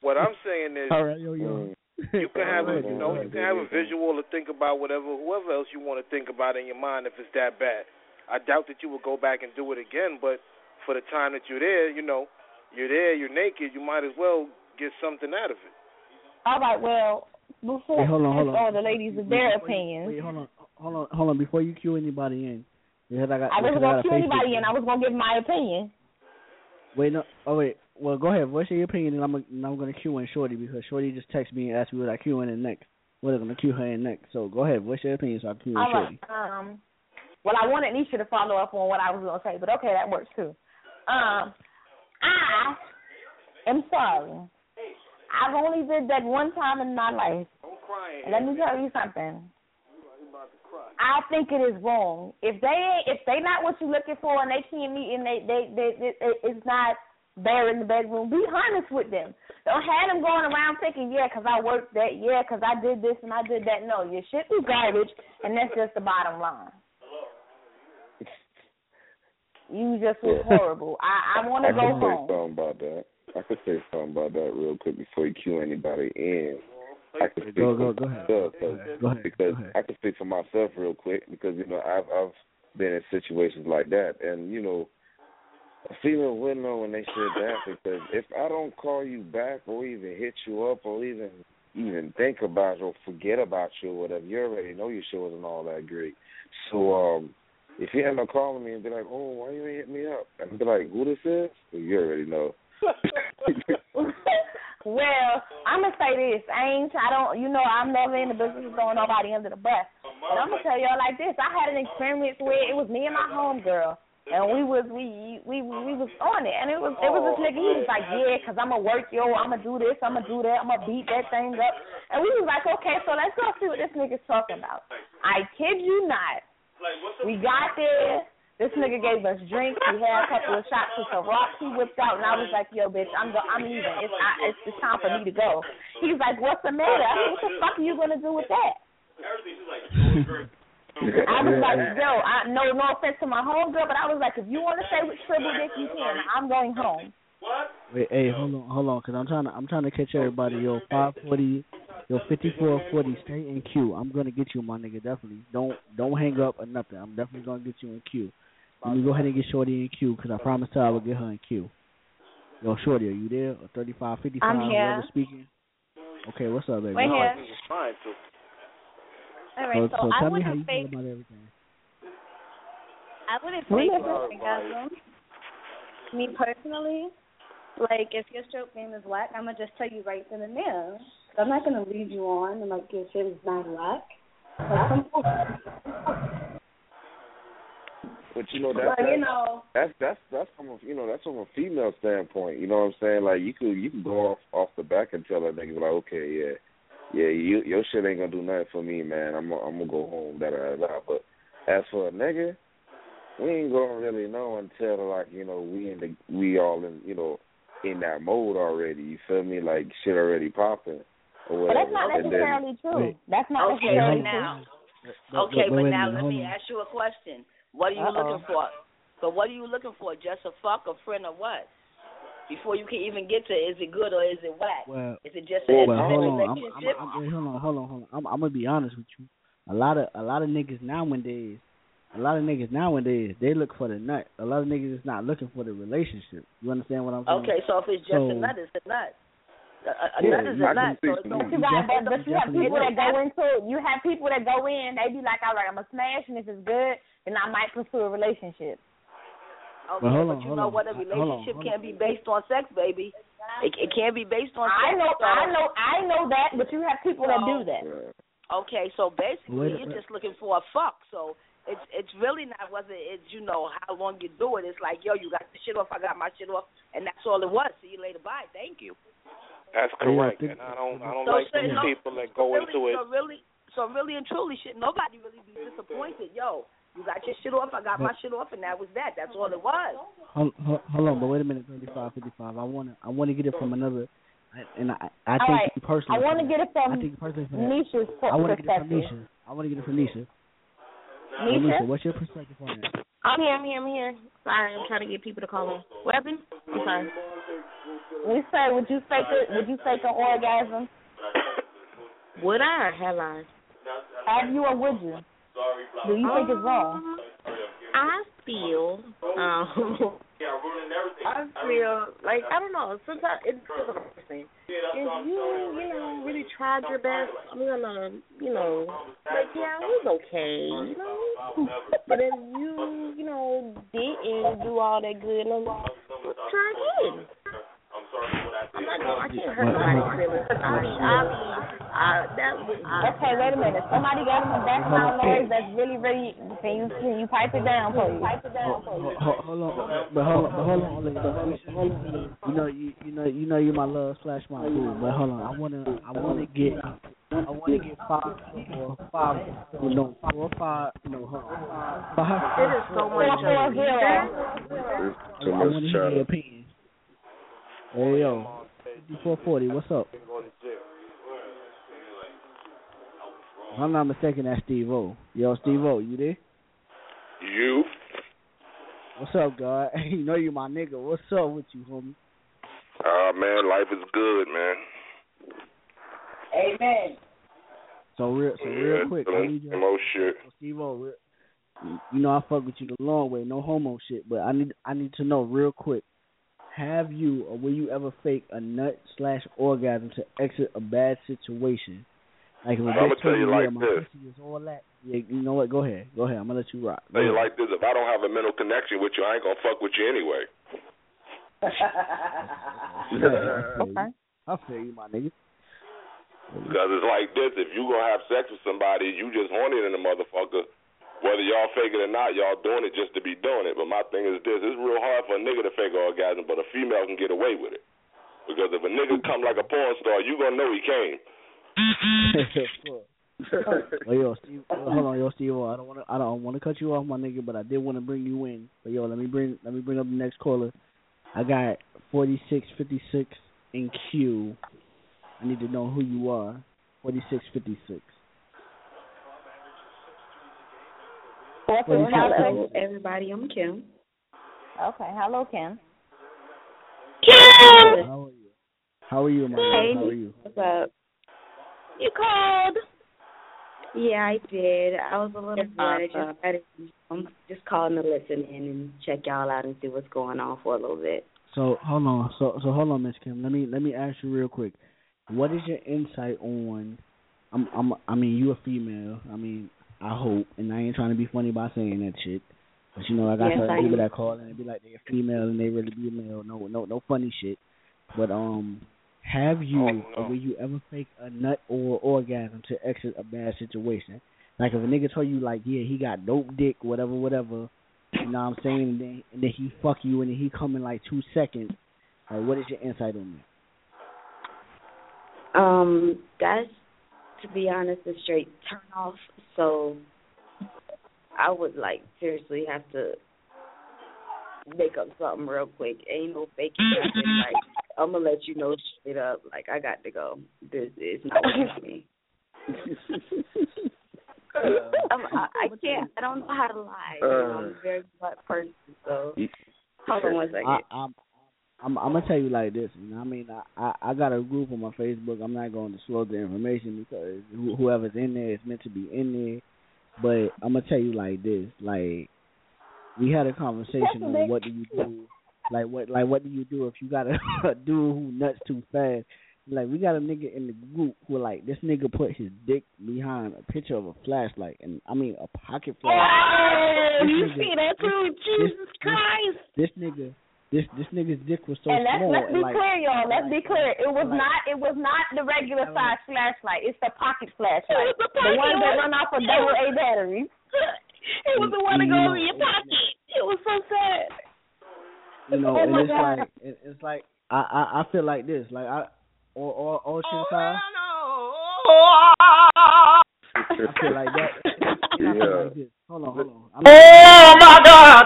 what I'm saying is, All right, yo, yo. Mm. you can have a, you know, you can have a visual to think about whatever, whoever else you want to think about in your mind if it's that bad. I doubt that you would go back and do it again, but for the time that you're there, you know, you're there, you're naked, you might as well get something out of it. All right, well, before Wait, hold on, hold on. all the ladies with their Before you- opinions, Wait, hold on, hold on, hold on. Before you cue anybody in, because I got. I wasn't gonna cue anybody in. I was gonna give my opinion. Wait, no. Oh wait. Well, go ahead. What's your opinion? And I'm gonna, and I'm gonna cue in Shorty because Shorty just texted me and asked me what I cue in in next. What I'm gonna cue her in next. So go ahead. What's your opinion? So I cue in All Shorty. right. Um. Well, I wanted Nisha to follow up on what I was gonna say, but okay, that works too. Um. I am sorry. I've only did that one time in my life. And let me tell you something. I think it is wrong. If they ain't, if they not what you're looking for and they can't meet and they they, they, they it- it's not there in the bedroom. Be honest with them. Don't have them going around thinking, yeah, 'cause I worked that, yeah, 'cause I did this and I did that. No, your shit is garbage, and that's just the bottom line. You just was Yeah. horrible. I I want to go home. I could say home. something about that. I could say something about that real quick before you cue anybody in. I could speak Go- for go- go ahead. myself, Go 'cause- ahead. Go ahead. because Go ahead. I can speak for myself real quick because you know I've I've been in situations like that, and you know a female will know when they said that because if I don't call you back or even hit you up or even even think about you or forget about you or whatever, you already know your show wasn't all that great. So um if you end up calling me and be like, Oh, why you ain't hit me up? And be like, Who this is? Well, you already know. well, I'm gonna say this. Ain't. I don't. You know, I'm never in the business of throwing nobody under the bus. But I'm gonna tell y'all like this. I had an experience where it was me and my homegirl, and we was we we we was on it, and it was it was this nigga. He was like, yeah, cause I'm gonna work yo. I'm gonna do this. I'm gonna do that. I'm gonna beat that thing up. And we was like, okay, so let's go see what this nigga's talking about. I kid you not. We got there. This nigga gave us drinks. We had a couple of shots with some rocks he whipped out, and I was like, "Yo, bitch, I'm go- I'm leaving. It's I, it's it's time for me to go." He's like, "What's the matter?" I said, "What the fuck are you gonna do with that?" I was like, "Yo, I no no offense to my homegirl, but I was like, if you want to stay with Triple Dick, you can. I'm going home." What? Wait, hey, hold on, hold on, cause I'm trying to, I'm trying to catch everybody. Yo, five forty, yo, fifty four forty. Stay in queue. I'm gonna get you, my nigga. Definitely. Don't, don't hang up or nothing. I'm definitely gonna get you in queue. Let me go ahead and get Shorty in queue, cause I promised her I would get her in queue. Yo, Shorty, are you there? Or thirty five fifty five? I'm here. Speaking. Okay, what's up, baby? We're here. Trying to. All right, so, so, so I tell me how wouldn't you feel fake. about everything. I wouldn't Well, fake yeah. orgasm. Me personally, like if your stroke game is whack, I'm gonna just tell you right then and there. I'm not gonna lead you on and like your shit is not whack. Like some But you know that that's, you know- that's that's that's from a you know that's from a female standpoint. You know what I'm saying? Like you could you could go off off the back and tell that nigga like, okay, yeah, yeah, you your shit ain't gonna do nothing for me, man. I'm gonna, I'm gonna go home, da da da. But as for a nigga, we ain't gonna really know until like you know we in the we all in you know in that mode already. You feel me? Like shit already popping But that's not and then, necessarily true. That's not Okay, necessarily but true. now, But- okay, wait, but wait a now let me on. ask you a question. What are you Uh-oh. looking for? But what are you looking for? Just a fuck, a friend, or what? Before you can even get to is it good or is it whack? Well, is it just an well, hold on. I'm. I'm, I'm, hold on, hold on, hold on. I'm, I'm gonna be honest with you. A lot of a lot of niggas nowadays, a lot of niggas nowadays, they look for the nut. A lot of niggas is not looking for the relationship. You understand what I'm saying? okay, so if it's just So- a nut, it's a nut. Uh, a, a, a Yeah, nut is I a can nut. see So it's But you You got, but, but you have people that go into. You have people that go in. They be like, all right, I'm a smash, and if it's good, then I might pursue a relationship. Okay, But hold but you know on. what? A Hold on, relationship hold can't be based on sex, baby. It, it can't be based on I sex. know, so- I know, I know that, but you have people that do that. Okay, so basically Wait you're just looking for a fuck. So it's it's really not whether it's you know how long you do it. It's like yo, you got the shit off, I got my shit off, and that's all it was. See you later, bye, thank you. That's oh, Yeah, I correct, think- and I don't I don't So like say those no- people that go really, into it. So really, so really and truly, shit. Nobody really be disappointed. Yo, you got your shit off, I got my shit off, and that was that. That's all it was. Hold, hold, hold on, but wait a minute, 35, 55. I wanna I wanna get it from another, and I I All think right, you personally. I want to get it from I think personally for that. Nisha's I want to get it from perspective. Nisha. I want to get it from Nisha. Yo, Nisha? Nisha, what's your perspective on that? I'm here, I'm here, I'm here. Sorry, I'm trying to get people to call in. What happened? I'm sorry. We say, would you fake it? Would you fake an orgasm? Would I or have I? Have you or would you? Do you think it's wrong? I feel, um, I feel like I don't know. Sometimes it's just a person. If you, you know, really tried your best, I'm gonna, you know, like yeah, it was okay, you know. But if you, you know, didn't do all that good, I'm try again. I'm not I can't hurt nobody's feelings. I mean, I mean, I that would. Okay, wait a minute. Somebody got some background noise that's really, really. Can you can you pipe it down, please? Pipe it down, please. Hold, hold on, but hold on, but hold on, hold on, hold on. You know, you you know, you know, you're my love slash my boo. But hold on, I wanna, I wanna get, I wanna get five or five, you know, four or five, no, hold on, five. It is so much Four, four, zero. I want to hear chatter. your opinion. Hey yo, fifty four forty. What's up? If I'm not mistaken, that's Steve O. Yo, Steve O, you there? You? What's up, God? you know you my nigga. What's up with you, homie? Uh man, life is good, man. Amen. So real, so yeah, real quick, I some, need you. some shit. Steve O, real, you know I fuck with you the long way, no homo shit. But I need, I need to know real quick. Have you or will you ever fake a nut slash orgasm to exit a bad situation? Like if a I'ma bitch tell you like this. is all that. Yeah, you know what? Go ahead, go ahead. I'm gonna let you rock. Go Tell you like this, if I don't have a mental connection with you, I ain't gonna fuck with you anyway. okay. I feel you, my nigga. Because it's like this, if you gonna have sex with somebody, you just horny in the motherfucker. Whether y'all fake it or not, y'all doing it just to be doing it. But my thing is this, it's real hard for a nigga to fake orgasm, but a female can get away with it. Because if a nigga come like a porn star, you gonna know he came. oh, yo, Steve, hold on, yo, Steve. I don't want to, I don't want to cut you off, my nigga, but I did want to bring you in. But yo, let me bring, let me bring up the next caller. I got forty six fifty six in queue. I need to know who you are. Forty six fifty six. Hello, everybody. I'm Kim. Okay, hello, Kim. Kim. How are you? How are you, my Hey. nigga? How are you? What's up? You called? Yeah, I did. I was a little bored. I just, I I'm just calling to listen in and check y'all out and see what's going on for a little bit. So hold on, so so hold on, Miss Kim. Let me let me ask you real quick. What is your insight on? I'm I'm I mean you a female. I mean I hope, and I ain't trying to be funny by saying that shit. But you know I got Yes, some I people am. that call and be like they're female and they really be a male. No no no funny shit. But um, have you or will you ever fake a nut or orgasm to exit a bad situation? Like if a nigga told you like yeah he got dope dick whatever whatever. You know what I'm saying? And then, and then he fuck you, and then he come in like two seconds. Like, what is your insight on that? Um, that's to be honest a straight turn off. So I would like seriously have to make up something real quick. Ain't no faking nothing. Like I'm gonna let you know straight up. Like I got to go. This is not working for me. I'm, I, I can't. I don't know how to lie. You know, I'm a very blunt person. So hold on one second. I, I'm, I'm, I'm gonna tell you like this. You know, I mean, I, I, I got a group on my Facebook. I'm not going to disclose the information because wh- whoever's in there is meant to be in there. But I'm gonna tell you like this. Like, we had a conversation on what do you do. Like what, like what do you do if you got a, a dude who nuts too fast? Like we got a nigga in the group who like this nigga put his dick behind a picture of a flashlight and I mean a pocket flashlight. Oh, This you nigga- see that too? this- Jesus this- Christ! This nigga, this this nigga's dick was so and let's small. let's be like, clear, y'all. Let's be clear. It was like- not it was not the regular size flashlight. It's the pocket flashlight. It was the the one that run off a It double A battery. It was the one that goes in your pocket. It was so sad. you know, Oh and it's God. like it, it's like I, I I feel like this, like I all all all shit oh, aside, I feel like that. I feel Yeah. like this. Hold on, hold on. I'm Oh my God!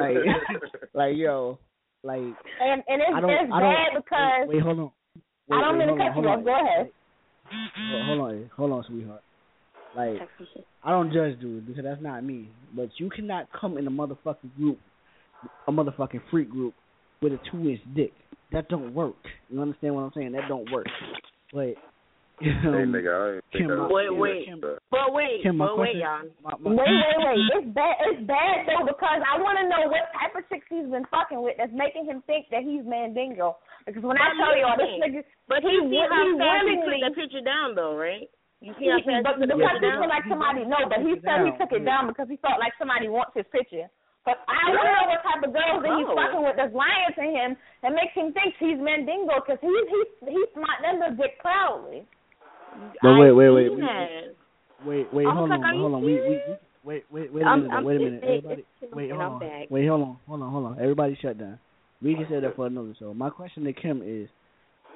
Like, like yo, like And and it's I don't, it's I bad don't, because wait, wait, hold on. Wait, I don't wait, mean to cut you off. Go ahead. Hold- Hold on, hold on, sweetheart. Like, I don't judge dudes because that's not me. But you cannot come in a motherfucking group, a motherfucking freak group, with a two inch dick. That don't work. You understand what I'm saying? That don't work. But Hey, nigga, I ain't think Kim, Wait, wait. serious, but- But wait, Kim, but wait, y'all. my- my- Wait, wait, wait. It's bad. It's bad though because I want to know what type of chicks he's been fucking with that's making him think that he's Mandingo. Because when I tell y'all this nigga, But he, you see he, how he fast he willingly. took that picture down, though, right? You see He, how fast but he took the because picture he down? like somebody no, but he said he took it down because he felt like somebody wants his picture. But I want to know what type of girls that he's fucking with that's lying to him and makes him think he's Mandingo because he's he's he's smart than the Dick Crowley. But wait, wait, wait, wait, wait, wait, hold on, hold on. We, we, we, wait, wait, wait a minute, wait a minute. Everybody, wait, hold on, wait, hold on, hold on, hold on. Everybody shut down. We can say that for another show. My question to Kim is,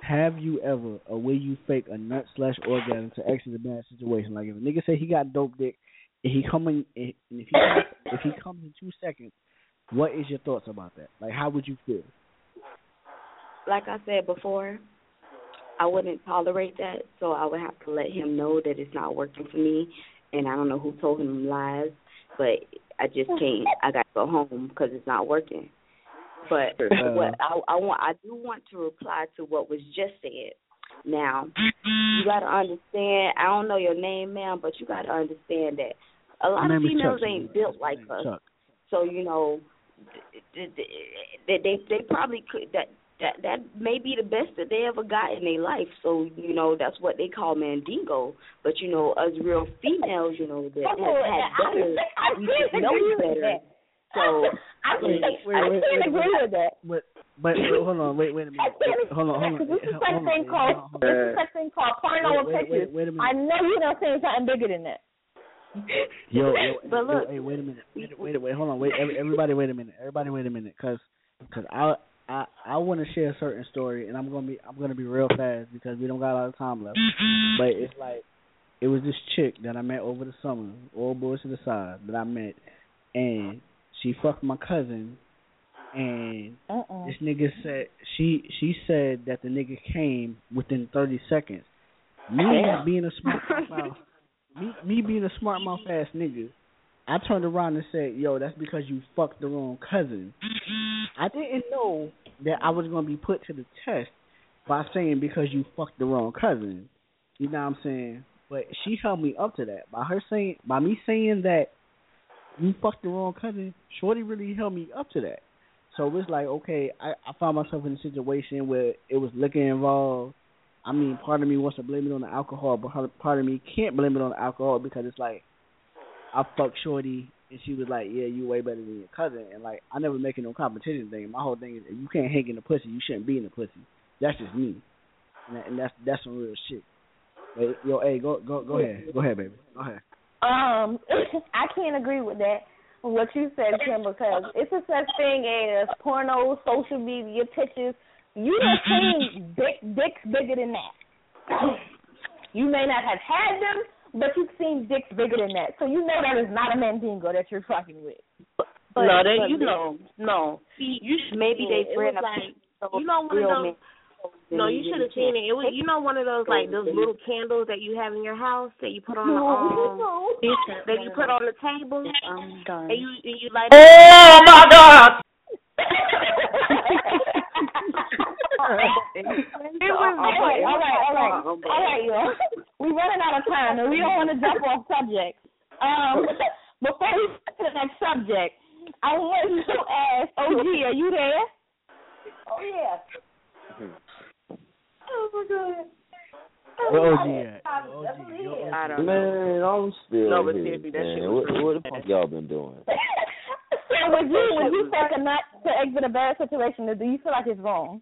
have you ever, or will you fake a nut slash orgasm to exit a bad situation? Like if a nigga say he got dope dick, and he come in, and if he if he comes in two seconds, what is your thoughts about that? Like how would you feel? like I said before, I wouldn't tolerate that. So I would have to let him know that it's not working for me, and I don't know who told him lies, but I just can't. I got to go home because it's not working. But Uh, what I, I want, I do want to reply to what was just said. Now, you got to understand. I don't know your name, ma'am, but you got to understand that a lot of females ain't built like us. Chuck. So you know, th- th- th- they they they probably could that that that may be the best that they ever got in their life. So you know that's what they call mandingo. But you know, us real females, you know, that oh, have had better, I we can't just know agree with better. that. So I Wait, can't, I wait, can't wait, agree wait. with that. But but wait, hold on, wait, wait a minute. Wait, hold on, hold on. Because this is Hold such on, thing wait, called hold on. this is such thing called porno Wait, wait, pictures. wait, wait a minute. I know you don't say something bigger than that. Yo, yo, But yo, look- hey, wait a minute, wait, wait, wait, hold on, wait, everybody, wait a minute, everybody, wait a minute, cause, cause I, I, I want to share a certain story, and I'm gonna be, I'm gonna be real fast because we don't got a lot of time left. But it's like, it was this chick that I met over the summer, all boys to the side that I met, and she fucked my cousin, and Uh-uh. this nigga said she, she said that the nigga came within 30 seconds. Me being a smart mouth, me, me being a smart mouth ass nigga, I turned around and said, "Yo, that's because you fucked the wrong cousin." Mm-hmm. I didn't know that I was gonna be put to the test by saying because you fucked the wrong cousin. You know what I'm saying? But she held me up to that by her saying, by me saying that you fucked the wrong cousin. Shorty really held me up to that. So it was like, okay, I, I found myself in a situation where it was liquor involved. I mean, part of me wants to blame it on the alcohol, but part- part of me can't blame it on the alcohol because it's like I fucked Shorty and she was like, "Yeah, you way better than your cousin." And like, I never make it no competition thing. My whole thing is, if you can't hang in the pussy, you shouldn't be in the pussy. That's just me, and, that, and that's that's some real shit. Hey, yo, hey, go go go ahead, go ahead, baby, go ahead. Um, I can't agree with that. What you said, Kim, because it's a such thing as porno, social media pictures. You have seen dick, dicks bigger than that. You may not have had them, but you've seen dicks bigger than that. So you know that is not a mandingo that you're fucking with. no, but they, you know, no. See, You should maybe they it bring was up like you know one of those. No, you should have seen it. It was you know one of those like those little candles that you have in your house that you put on the um that you put on the table. I'm done. And you and you light. Oh my God! It was all right, all right, all right, all right, y'all. We're running out of time, and we don't want to jump off subject. Um, before we get to the next subject, I want to ask OG, are you there? Oh yeah. Oh my god. Where OG at? OG? OG. I don't know. Man, I'm still No, but here. seriously, that shit man. was What, what the fuck y'all been doing? So would you would you take a nut to exit a bad situation, or do you feel like it's wrong?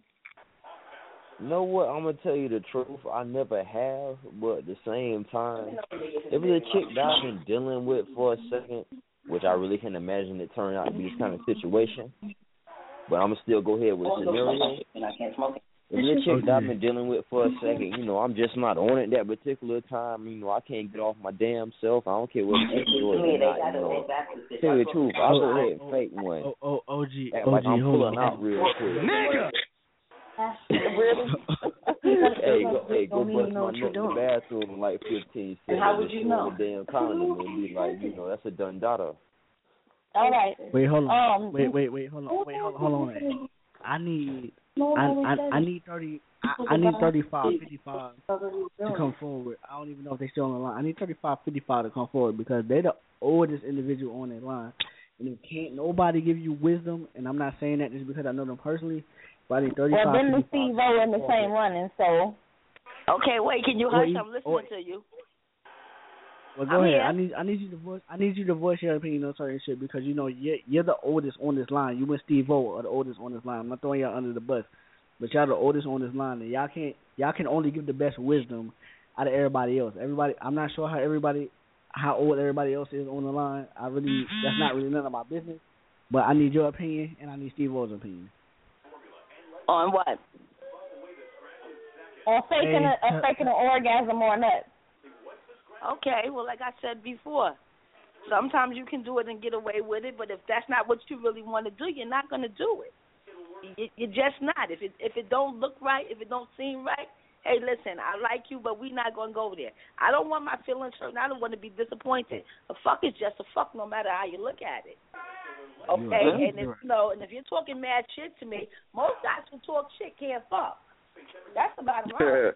You know what? I'm gonna tell you the truth. I never have, but at the same time, if it's a chick that I've been dealing with for a second, which I really can't imagine it turning out to be this kind of situation, but I'm gonna still go ahead with the scenario. If it's a chick that I've been dealing with for a second, you know, I'm just not on it that particular time. You know, I can't get off my damn self. I don't care what the chick is or not. You know, tell you the truth, I'll go ahead and fake one. Oh, oh, OG, Act OG, like I'm hold pulling on. out real quick. Nigga! hey, go, hey, go Don't bust my what nut in the bathroom in like 15 seconds. And how would you know? The damn condom and be like, you know, that's a done daughter. All right. Wait, hold on. Um, wait, wait, wait, hold on. Wait, hold on, hold on. I need, I, I, I need thirty. I, I need thirty-five, fifty-five to come forward. I don't even know if they still on the line. I need thirty-five, fifty-five to come forward because they're the oldest individual on that line, and if can't nobody give you wisdom, and I'm not saying that just because I know them personally, but thirty-five. well, then the 55 Steve O in the same running, so Okay, wait. Can you Or hush? you- I'm listening or- to you. Well, go I'm ahead. here. I need I need you to voice I need you to voice your opinion on certain shit because you know you're you're the oldest on this line. You and Steve O are the oldest on this line. I'm not throwing y'all under the bus, but y'all the oldest on this line, and y'all can't y'all can only give the best wisdom out of everybody else. Everybody, I'm not sure how everybody how old everybody else is on the line. I really that's mm-hmm. not really none of my business. But I need your opinion and I need Steve O's opinion. On what? or faking a, Hey, a uh, faking an orgasm or a nut. Okay, well, like I said before, sometimes you can do it and get away with it, but if that's not what you really want to do, you're not going to do it. You, you're just not. If it if it don't look right, if it don't seem right, hey, listen, I like you, but we not gonna go there. I don't want my feelings hurt. and I don't want to be disappointed. A fuck is just a fuck, no matter how you look at it. Okay, You're right. and if you know, and if you're talking mad shit to me, most guys who talk shit can't fuck. That's the bottom line.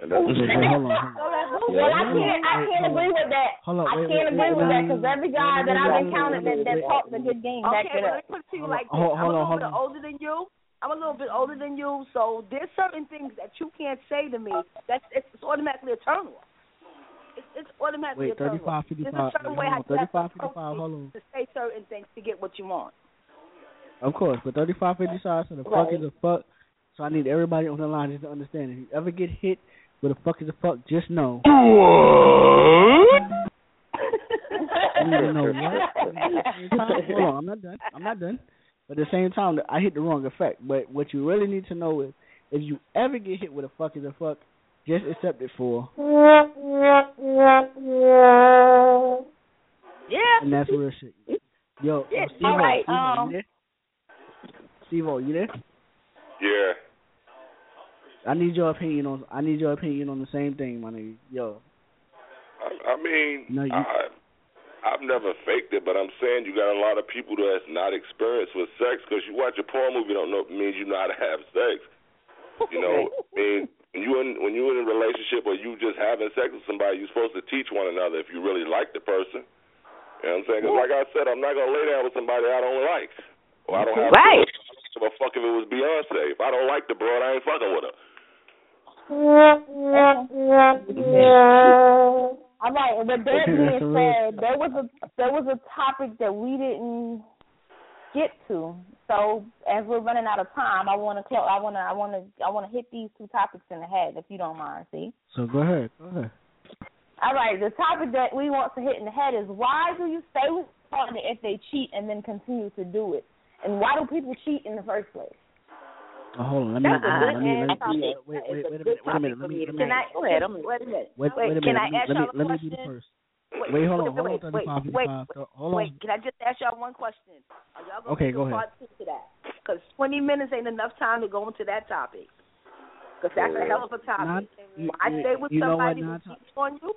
And so hold on, hold on. Well, I can't. I can't agree with that. Hold on, I can't wait, agree wait, with that because every guy wait, that I've encountered that wait, that wait. talks a good game back Okay, it but up. let me put it to you Hold like on, this. hold- I'm a little hold bit on. older than you. I'm a little bit older than you, so there's certain things that you can't say to me. That's it's, it's automatically a turn off. It's, it's automatically Wait, a turn 35, off. 55. There's a certain wait, way hold how on, you have to approach 55, hold on. to say certain things to get what you want. Of course, but 35, 55, so the fuck is a fuck. So I need everybody on the line just to understand. If you ever get hit with a fuck is a fuck, just know. You need to know what. Hold on, I'm not done. I'm not done. But at the same time, I hit the wrong effect. But what you really need to know is, if you ever get hit with a fuck is a fuck, just accept it for, Yeah. and that's real shit. Yo, Yeah, Steve, all right, Steve, um, you there? Steve, you there? Yeah. I need your opinion on. I need your opinion on the same thing, my nigga. Yo, I, I mean, No, you- I, I've never faked it, but I'm saying you got a lot of people that's not experienced with sex because you watch a porn movie don't know means you know how to have sex. You know, I mean, when you in when you in a relationship or you just having sex with somebody, you're supposed to teach one another if you really like the person. You know what I'm saying? 'Cause like I said, I'm not gonna lay down with somebody I don't like. Or I don't have. Right. I don't give a fuck if it was Beyonce. If I don't like the broad, I ain't fucking with her. All right, but that Okay, being that's a real- said, there was a there was a topic that we didn't get to. So as we're running out of time, I want to close. I want to. I want to. I want to hit these two topics in the head, if you don't mind. See. so go ahead, go ahead. All right, the topic that we want to hit in the head is why do you stay with your partner if they cheat and then continue to do it, and why do people cheat in the first place? Oh, hold on, let me. That's a let good me, let me, wait, wait, wait, wait a minute, wait a minute. Let me, let me, Can I? Go ahead, I'm, wait a minute. wait, wait a minute. Can I let me, ask let me, y'all a let me do the question? first. Wait, hold on, hold on, wait, 35, wait, 55. wait, hold on. Wait, can I just ask y'all one question? Are y'all gonna Okay, go ahead. part two to that? Because 20 minutes ain't enough time to go into that topic. Because that's a hell of a topic. you- I you- stay with you what, somebody who Nata? cheats on you.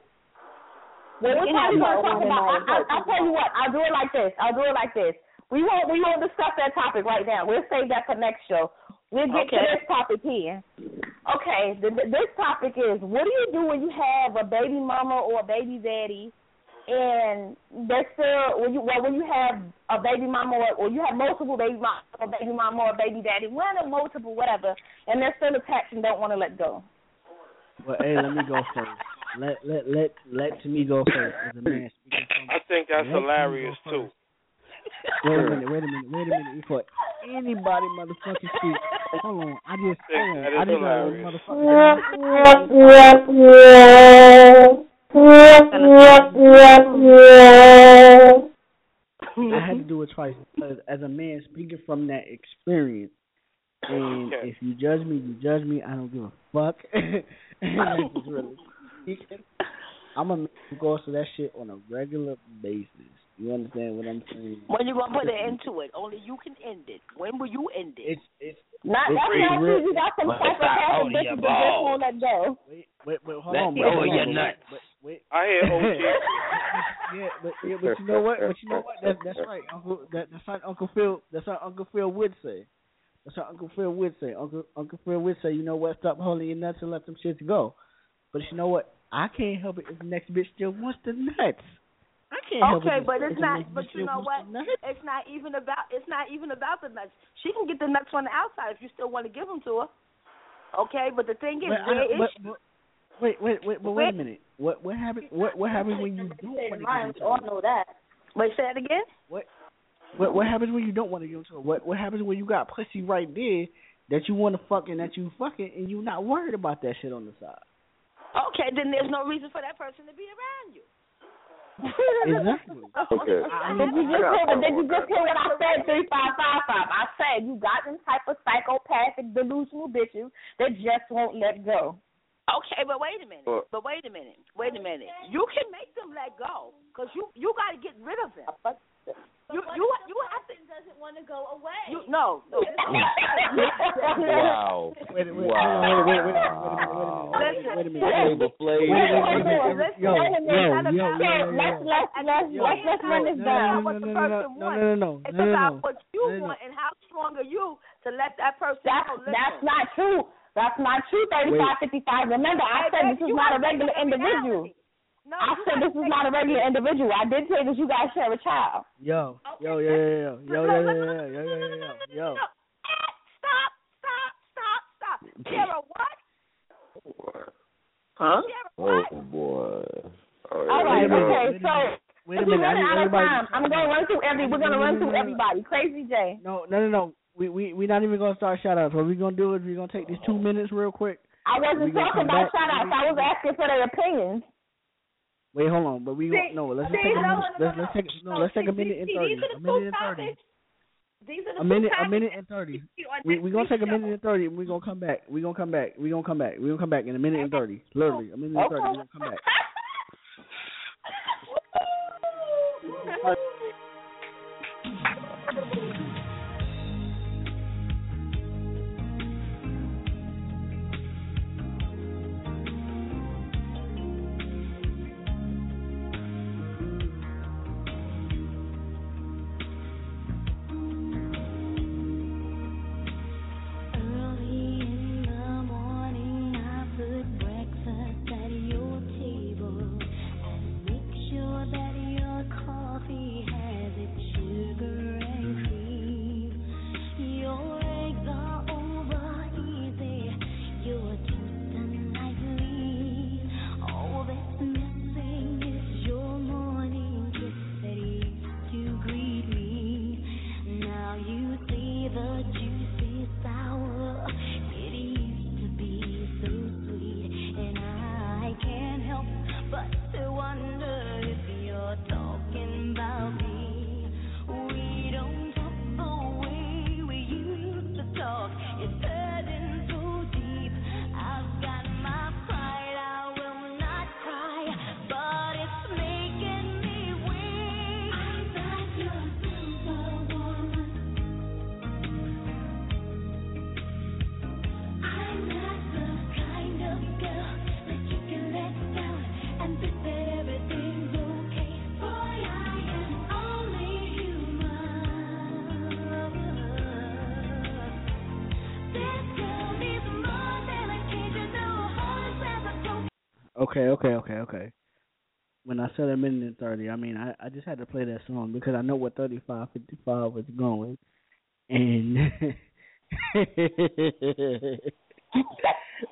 Well, We what can time have you that want to talk about? I, I, I'll tell you what. I'll do it like this. I'll do it like this. We won't. We won't discuss that topic right now. We'll save that for next show. We'll get to Okay. this topic here. Okay. The, the, this topic is: What do you do when you have a baby mama or a baby daddy, and they're still when you well when you have a baby mama or, or you have multiple baby mama or baby mama or baby daddy, one or multiple, whatever, and they're still attached and don't want to let go. Well, hey, let me go first. Let let let let to me go first as a man speaking. I think that's Let hilarious too. Wait a minute, wait a minute, wait a minute. Before anybody motherfucking speak, hold on. I just hold on. That is I just got a hilarious. motherfucker. I had to do it twice because as a man speaking from that experience, and Okay. if you judge me, you judge me. I don't give a fuck. and that's just really speaking. I'm a man who goes to that shit on a regular basis. You understand what I'm saying? When you gonna put an end to it? Only you can end it. When will you end it? It's it's Not It's that's pretty not real. true. You got some But it's not psychopathic holding bitches your that just won't let go. Wait, wait, wait, hold Let on, go bro. of Hold your nuts. Wait, wait. I hear OG. yeah, but yeah, but you know what? But you know what? That's that's right, Uncle. That, that's what Uncle Phil. That's what Uncle Phil would say. That's what Uncle Phil would say. Uncle Uncle Phil would say, you know what? Stop holding your nuts and let them shits go. But you know what? I can't help it if the next bitch still wants the nuts. I can't help Okay, it. if- but it's not. But you know what? It's not even about. It's not even about the nuts. She can get the nuts on the outside if you still want to give them to her. Okay, but the thing is, But I where is but- but- Wait, wait, wait, but wait a minute. What what happens? What what happens when you don't want to give them to all her? know that. Wait, say that again. What what what happens when you don't want to give them to? What what happens when you got pussy right there that you want to fuck and that you fucking and you not worried about that shit on the side? Okay, then there's no reason for that person to be around you. Exactly. Okay. Did you just hear? Did you just hear what I said? Three five five five. I said you got them type of psychopathic, delusional bitches that just won't let go. Okay, but wait a minute. Well- but wait a minute. Wait a minute. You can make them let go because you you got to get rid of them. You you you have to doesn't want to go away. You no, no. This Wow. Wait, wait, wow. wait, wait, wait, wait, wait a minute, wait a minute, wait a minute, wait a minute. Flavor Flav. Wait a minute, yo, yo, yo, yo, yo, let's yo. let's let's let's let's run this No, down. no, no, no, no, no, no, no, It's no, no, about no. what you No, no, no. want and how strong are you to let that person That's know. Listen, that's not true. That's not true. Thirty-five, fifty-five. Remember, I said this is not a regular individual. No, I said this is not a regular individual. I did say that you guys share a child. Yo, yo, yo, yo, yo, yo, yo, yo, yo, yo, yo, yo, yo. Stop, stop, stop, stop. Sarah, what? Huh? Oh boy. All right. Okay. So Wait a we're minute, I running need out of everybody. time. I'm gonna run through every. We're gonna run through everybody. Crazy J. No, no, no, no. We we we not even gonna start shout outs. What we gonna do is we gonna take these two minutes real quick. I wasn't talking about shout outs. I was asking for their opinions. Wait, hold on. But we See- no. Let's see, take a minute. no, Let's let's take no. Let's take a minute and thirty. A minute and thirty. These are the A minute. A minute and thirty. We we gonna take a minute and thirty. and We gonna come back. We gonna come back. We gonna come back. We gonna come back in a minute and thirty. Literally, a minute and thirty. We gonna come back. Okay, okay, okay, okay. When I said a minute and thirty, I mean I, I just had to play that song because I know what thirty five fifty five was going, and wait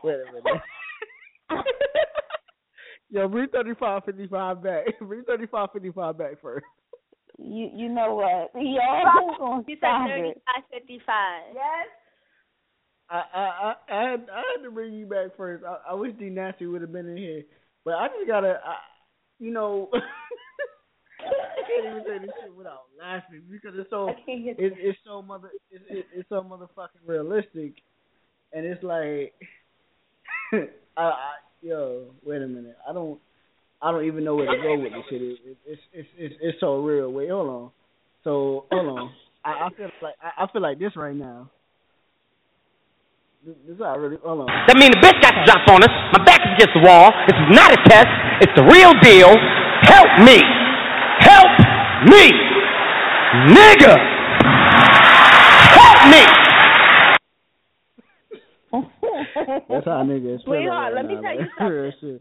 a minute. Yo, bring thirty five fifty five back. Bring thirty five fifty five back first. You you know what? Y'all gonna stop said it. 35, 55. Yes. I I I, I had I had to bring you back first. I, I wish D Nasty would have been in here, but I just gotta, I, you know, I can't even say this shit without laughing because it's so it's it's so mother it's it, it's so motherfucking realistic, and it's like, I, I yo wait a minute I don't I don't even know where to go with this shit. It, it, it's it's it's it's so real. Wait hold on, so hold on. I, I feel like I, I feel like this right now. This, this not really. Hold on. That mean the bitch got to drop on us. My back is against the wall. This is not a test. It's the real deal. Help me. Help me. Nigga. Help me. That's how niggas is Sweetheart, right let me tell you something.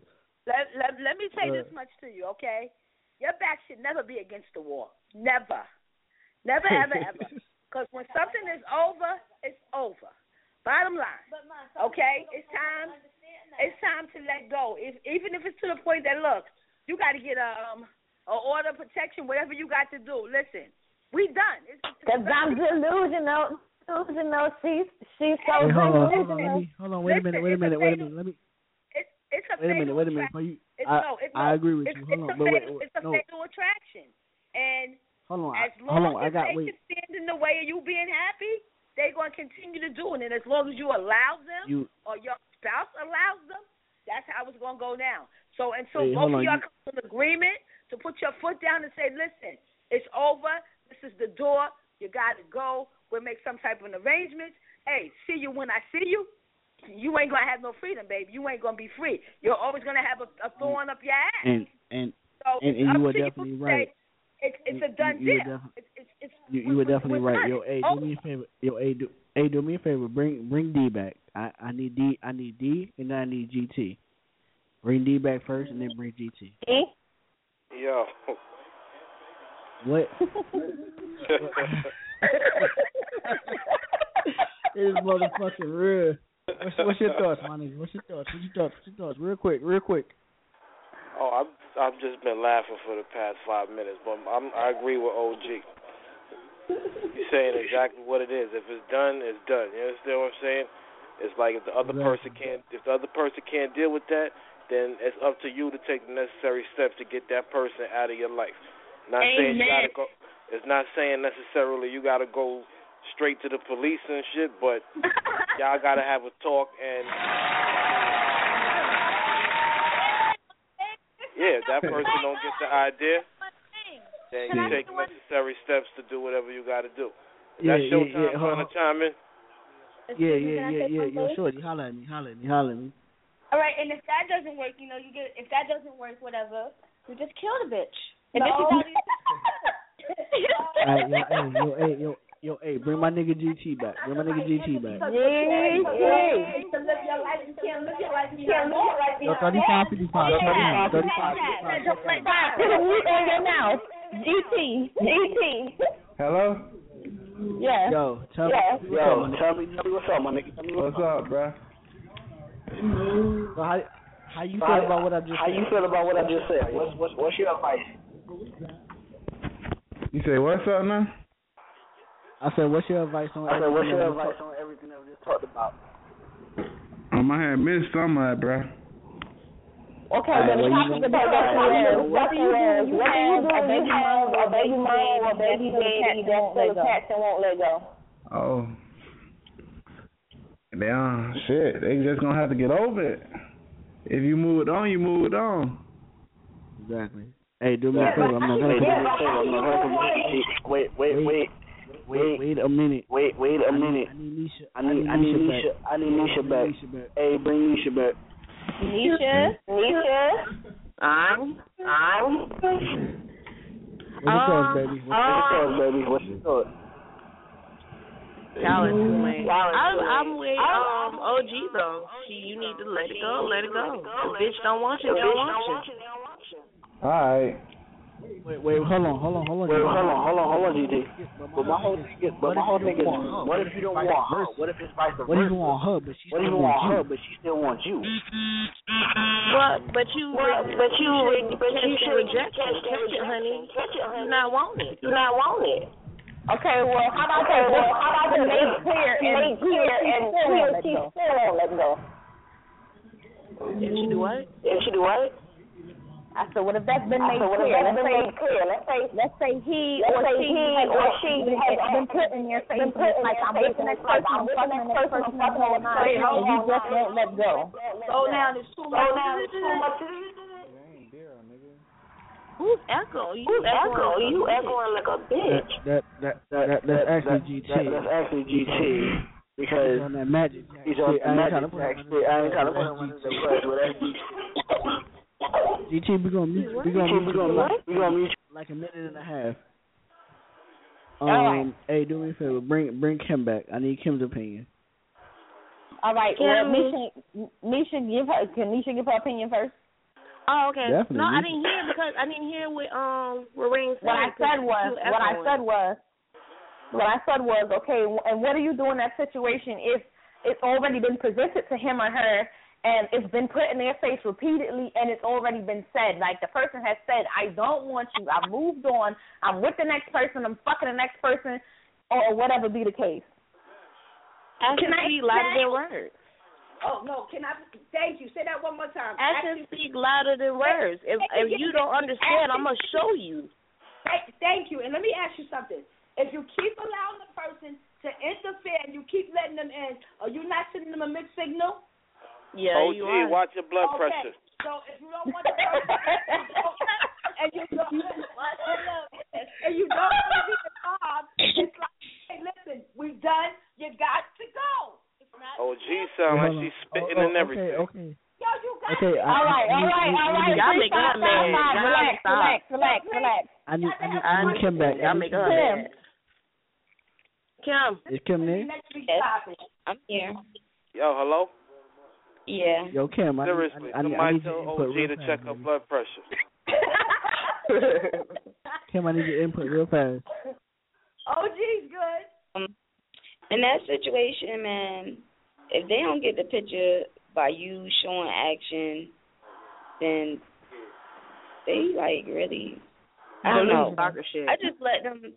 Let, let, let me say this much to you, okay? Your back should never be against the wall. Never. Never, ever, ever. Because when something is over, it's over. Bottom line. Okay? It's time. It's time to let go. If even if it's to the point that look, you got to get a um a order of protection, whatever you got to do. Listen, we done. It's, it's Cause I'm delusional. Delusional. She's she's so Hey, hold on, hold on, delusional. let me, hold on, wait a minute, wait a minute, wait a minute, let me, it's it's a wait a minute, wait a minute. you, It's I, no, it's I agree with it's, you. Hold it's on, a but wait, fatal, wait, it's a no, fatal attraction, and hold on, as long hold on, I as got they wait. can stand in the way of you being happy, they're gonna continue to do it. And as long as you allow them, You- or your spouse allows them, that's how it's gonna go down. So until Wait, both of y'all you- come to an agreement to put your foot down and say, listen, it's over. This is the door. You got to go. We'll make some type of an arrangement. Hey, see you when I see you. You ain't gonna have no freedom, baby. You ain't gonna be free. You're always gonna have a, a thorn up your ass. And and so and, and you are to definitely right. say, It's it's a You- done you were deal. defi- It's it's it's You you were definitely with right. Yo, money. hey, Oh. do me a favor. Yo, hey, do hey, do me a favor. Bring bring D back. I I need D. I need D, and then I need GT. Bring D back first, and then bring GT. Yo. What? this motherfucking real. What's, what's your thoughts, my nigga? What's your thoughts? What's your thoughts? What's your thoughts? Real quick, real quick. Oh, I've I've just been laughing for the past five minutes, but I'm I agree with OG. He's saying exactly what it is. If it's done, it's done. You understand what I'm saying? It's like if the other person can't if the other person can't deal with that, then it's up to you to take the necessary steps to get that person out of your life. Not saying you gotta go. It's not saying necessarily you gotta go straight to the police and shit, but y'all gotta have a talk and. Yeah, that person don't get the idea, then you take necessary steps to do whatever you got to do. Is Yeah, that your yeah, time yeah, trying hold- to chime in? Yeah, yeah, yeah, yeah, yo, shorty, holla at me, holla at me, holla at me. All right, and if that doesn't work, you know, you get if that doesn't work, whatever, you just kill the bitch. And No. this is how Alright, yo, hey, yo, hey, yo, yo, hey, bring my nigga GT back. Bring my nigga GT back. To live your life, you can't live your life. You can't live your life. Yo, 35, 55, 35, 35, Just like that. Put a mute on your mouth. GT. GT. Hello? Yeah. Yo, tell Yeah. me, yo, tell me, tell me what's up, my nigga. Tell me What's up, bruh? So how how you So feel how- about what I just said? how said? you feel about what I just said? What's what's what's your advice? You say what's up now? I said, what's your advice on I said, what's everything your that we advice talk- on everything that we just talked about? Um, I had missed some of that, bruh. Okay, Alright, but the well, you topic know- about that is What what do you do? You have a baby mom, a baby mom, or a baby daddy that's still attached and won't let go. Oh. Damn, shit. They just gonna have to get over it. If you move it on, you move it on. Exactly. Hey, do me a favor. I'm not gonna. Hey, do me a favor. I'm not gonna. Wait, wait, wait, wait, wait a minute. Wait, wait a I need- minute. I need Nisha. I need, I need Nisha. I need Nisha back. Hey, bring Nisha back. Nisha, Nisha. I'm, I'm. What's your thoughts, baby? What's What's your thoughts, baby? What's your thoughts? Y'all are too late. I'm, I'm with um OG though. She, you need to let it go. Let it go. The bitch don't want you. Don't want you. Alright. Wait, wait, hold on, hold on, hold on. Wait, hold on, hold on, hold on, GT. But my whole thing is, But my whole thing is, what if you don't want her? What if it's vice versa? What if you want her, but she What if you want her, but she still wants you? Well, but you, but you, but you should reject it. Catch it, honey. You not want it. You not want it. Okay, well, how about that? Well, how about to make clear and make clear and clear she still won't let go. If she do what? If she do what? I said, what if that's been made said, clear? Let's say, clear? Let's say, let's say he let's or say she he has or she been, has been put in your face. been put in like your I'm face, with the next person, I'm I'm with the next person, person, I'm I'm fucking fucking the and you next just person. won't let go. So now there's too So much. now there's too much. Who's echo? You Who's echo? You echoing like a bitch. That that that, that that's actually GT. That, that's actually GT. Because He's on that magic. he's on shit. the I ain't magic tryna put jack him shit. I ain't trying to put under him the under the bus, GT. GT, we gonna mute. We GT, gonna we gonna you what? We gonna mute for like a minute and a half. Um, Alright. hey, do me a favor. Bring bring Kim back. I need Kim's opinion. All right, Can well, we- Nisha, Nisha, give her. Can Nisha give her opinion first? Oh, okay. Definitely. No, I didn't hear because I didn't hear what um what Ring said. What I said was, what I said was, what I said was, okay, and what do you do in that situation if it's already been presented to him or her, and it's been put in their face repeatedly, and it's already been said, like the person has said, I don't want you, I've moved on, I'm with the next person, I'm fucking the next person, or whatever be the case. Action Can I speak louder than words. Oh no! Can I? Thank you. Say that one more time. Action speak louder than words. If if you don't understand, I'm gonna show you. Thank- Thank you. And let me ask you something. If you keep allowing the person to interfere and you keep letting them in, are you not sending them a mixed signal? Yeah, OG, you are. watch your blood okay. pressure. So if you don't want to, and you don't, and you don't want to be the mob, it's like, hey, listen, we're done. You got to go. OG sound like she's spitting oh, oh, and everything. Okay, okay. Okay, all right, all right, all right. Y'all make up, man. Relax, relax, relax, relax. I need, I need, I need Kim back. Y'all make up, man. Kim. Is Kim there? Yes. I'm here. Yo, hello. Yeah. Yo, Kim, I need, Seriously, I need, I somebody need tell your input OG real to fast, check her blood pressure. Kim, I need your input real fast. OG's good. Um, in that situation, man, if they don't get the picture by you showing action, then they like really. I don't know. I just let them.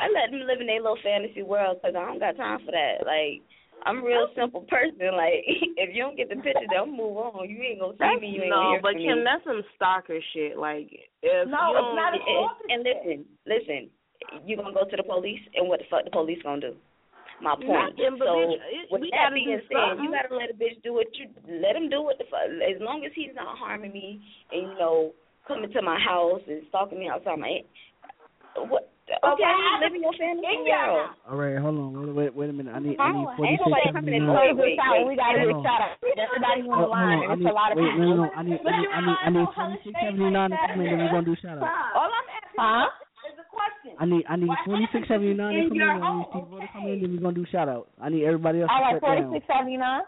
I let them live in their little fantasy world because I don't got time for that. Like I'm a real simple person. Like if you don't get the picture, they'll move on. You ain't gonna see That's, me. You ain't no, hear but from Kim, me. that's some stalker shit. Like if No, you it's don't, not a and, and listen, listen. You gonna go to the police, and what the fuck the police gonna do? My point. Nothing, but so bitch, it- with that being said, you gotta let a bitch do what you let him do what the fuck. As long as he's not harming me, and you know coming to my house and stalking me outside my. What? Okay, live in your fantasy world. All right, hold on. Wait, wait, wait a minute. I need, I oh, need No, forty ain't nobody coming in nine. Wait, wait, wait. We gotta Hold get on. shot at. Everybody's on the line. on, I and need, it's a lot of wait, people. no, no, I need, I need, I need, I need forty six seventy nine to come in. Then we're gonna do shout out. All I'm asking huh? is a question. I need, I need forty six seventy nine to come in. I need Steve to come in. Then we're gonna do shout out. I need everybody else All to right, shut forty down. six seventy nine.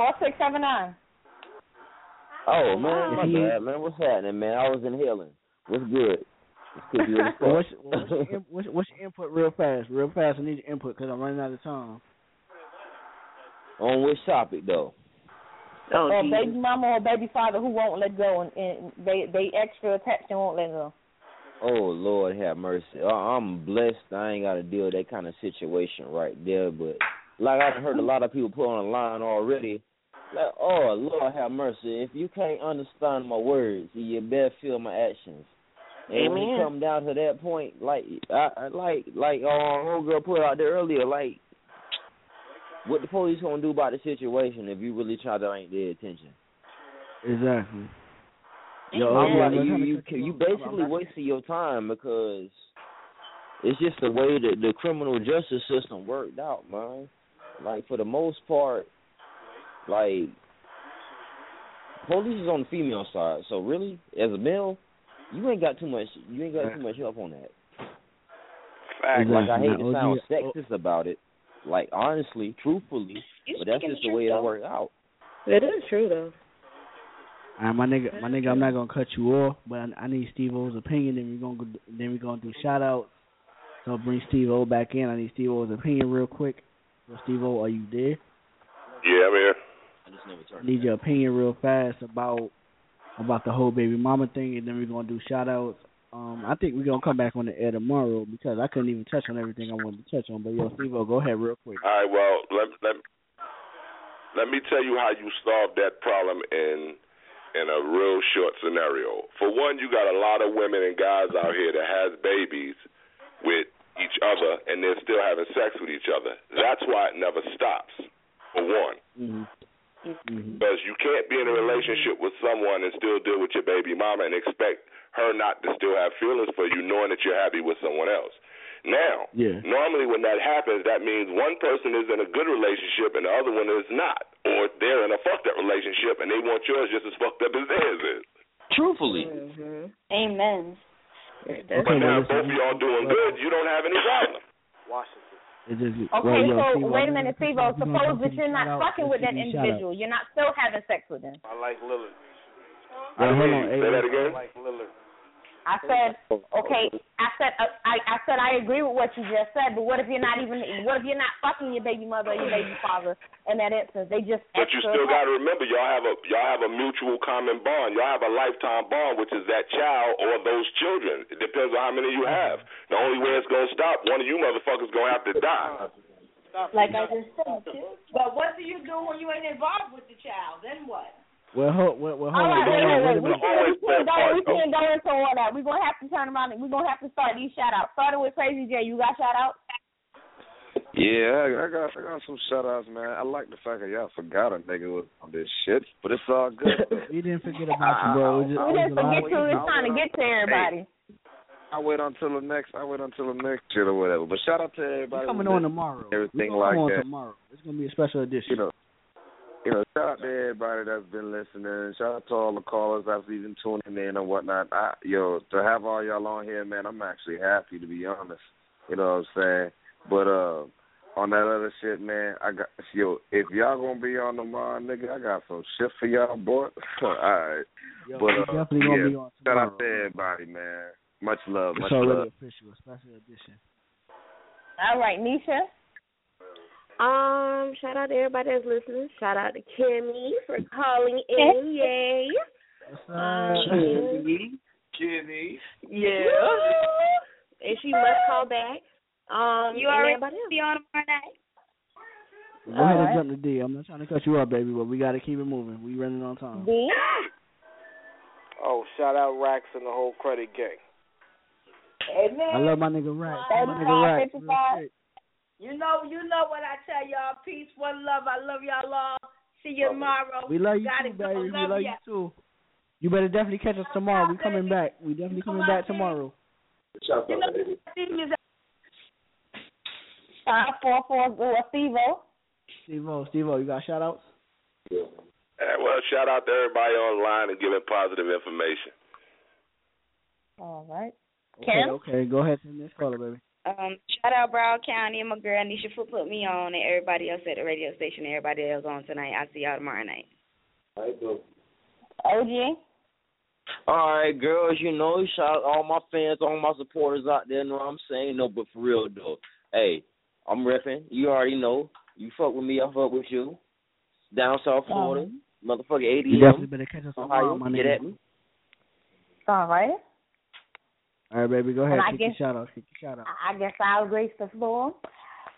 Four six seven nine. Oh man, my bad, man. What's happening, man? I was inhaling. What's good? It's good you in the Well, what's, what's, your, in- what's, what's your input real fast? Real fast. I need your input because I'm running out of time. On which topic though? Oh, or Jesus. baby mama or baby father who won't let go and, and they they extra attached and won't let go. Oh Lord, have mercy. I- I'm blessed. I ain't got to deal with that kind of situation right there. But like I've heard a lot of people put on the line already. Like, oh Lord, have mercy. If you can't understand my words, you better feel my actions. And when it Amen. come down to that point, like I, I like like uh, old girl put out there earlier, like what the police gonna do about the situation if you really try to ain't their attention? Exactly. Yo, I'm like, you you you basically wasting your time because it's just the way that the criminal justice system worked out, man. Like for the most part, like police is on the female side, so really, as a male, you ain't got too much. You ain't got too much help on that. Fact. Like I hate to oh, sound oh. sexist about it. Like honestly, truthfully, You but that's just the the way it though. worked out. It is true though. All right, my nigga, my nigga, I'm not gonna cut you off, but I, I need Steve O's opinion. Then we're gonna go, then we're gonna do shout outs. So I'll bring Steve O back in. I need Steve O's opinion real quick. So Steve O, are you there? Yeah, I'm here. I just never turned. need your opinion real fast about about the whole baby mama thing, and then we're gonna do shout outs. Um, I think we're gonna come back on the air tomorrow because I couldn't even touch on everything I wanted to touch on. But yo, Steve go ahead real quick. All right, well, let let let me tell you how you solve that problem in in a real short scenario. For one, you got a lot of women and guys out here that has babies with each other and they're still having sex with each other. That's why it never stops. For one. Mm-hmm. Mm-hmm. Because you can't be in a relationship with someone and still deal with your baby mama and expect her not to still have feelings for you knowing that you're happy with someone else. Now, Yeah. normally when that happens, that means one person is in a good relationship and the other one is not. Or they're in a fucked up relationship and they want yours just as fucked up as theirs is. Truthfully, Mm-hmm. Amen. But Okay, now if both of y'all doing good, you don't have any problem. Washington. It just, Okay, well, yo, so Steve wait a I'm minute, gonna Steve. cut you off. We're gonna Suppose go that you're not fucking with that do these shout-outs. individual. You're not still having sex with them. I like Lillard. All right, hold on. Say that again? I like Lillard. I said, okay. I said, uh, I, I said, I agree with what you just said. But what if you're not even? What if you're not fucking your baby mother or your baby father in that instance? They just. But you still got to remember, y'all have a y'all have a mutual common bond. Y'all have a lifetime bond, which is that child or those children. It depends on how many you have. The only way it's gonna stop, one of you motherfuckers gonna have to die. Like I just said. But what do you do when you ain't involved with the child? Then what? Well, hold, well, well, hold right, on. wait, Wait, wait, wait, wait. We wait. can't, we can't go. We can't go into all that. We're gonna have to turn around. and We're gonna have to start these shout outs. Starting with Crazy J. You got shout outs? Yeah, I, I got I got some shout outs, man. I like the fact that y'all forgot a nigga was on this shit, but it's all good. We didn't forget about you, bro. It just, We didn't was a lot forget of- to. It's trying to get to everybody. I wait until the next. I wait until the next shit or whatever. But shout out to everybody. We're coming on tomorrow. Everything We're like on that. tomorrow. It's gonna be a special edition. You know, you know, shout out to everybody that's been listening. Shout out to all the callers that's even tuning in and whatnot. I, yo, to have all y'all on here, man, I'm actually happy to be honest. You know what I'm saying? But uh, on that other shit, man, I got yo. If y'all gonna be on tomorrow, nigga, I got some shit for y'all, boy. all right. Yo, but uh, definitely gonna yeah, be on shout out to everybody, man. Much love, It's much already love. official, a special edition. All right, Nisha. Um, shout out to everybody that's listening. Shout out to Kimmy for calling in. Yay. Um, Kenny, Kenny. yeah. And she must call back. Um, You and already everybody else. be on tomorrow night. Go ahead and jump the D. I'm not trying to cut you off, baby, but we got to keep it moving. We running on time. D. Oh, shout out Rax and the whole credit gang. Amen. I love my nigga Rack. My nigga Rack. Real shit. You know, you know what I tell y'all. Peace, one love. I love y'all all. See you tomorrow. We love you Gotta too, go. baby. We Love love ya. you too. You better definitely catch us tomorrow. We coming back. We definitely coming back tomorrow. You know, thing is Five four four zero Stevo. Steve-O, Steve-O, you got shout outs? Yeah. Hey, well, shout out to everybody online and giving positive information. All right. Okay, okay. Go ahead to the next caller, baby. Um, shout out Broward County and my girl Nisha for putting me on and everybody else at the radio station, everybody else on tonight. I'll see y'all tomorrow night. All right, OG. All right, girls, you know, shout out all my fans, all my supporters out there. Know what I'm saying? No, but for real though, hey, I'm repping. You already know. You fuck with me, I fuck with you. Down South Florida, motherfucker, ADM. You definitely better catch us tomorrow, Ohio, my get nigga. at me. All right. All right, baby. Go ahead. And I Kick your guess- shout outs. Kick your shout outs. I guess I'll grace the floor.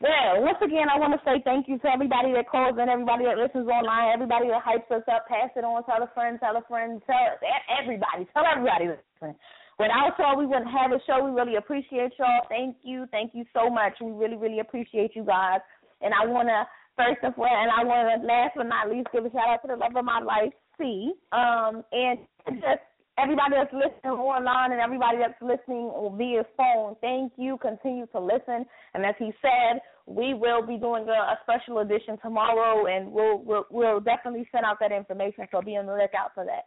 Well, once again, I want to say thank you to everybody that calls in, everybody that listens online, everybody that hypes us up, pass it on, tell a friend, tell a friend, tell everybody, tell everybody listen. Without y'all, we wouldn't have a show. We really appreciate y'all. Thank you, thank you so much. We really, really appreciate you guys. And I want to first of all, and I want to last but not least give a shout out to the love of my life, C. Um, and just everybody that's listening online and everybody that's listening via phone, thank you. Continue to listen. And as he said, we will be doing a, a special edition tomorrow, and we'll, we'll we'll definitely send out that information. So be on the lookout for that.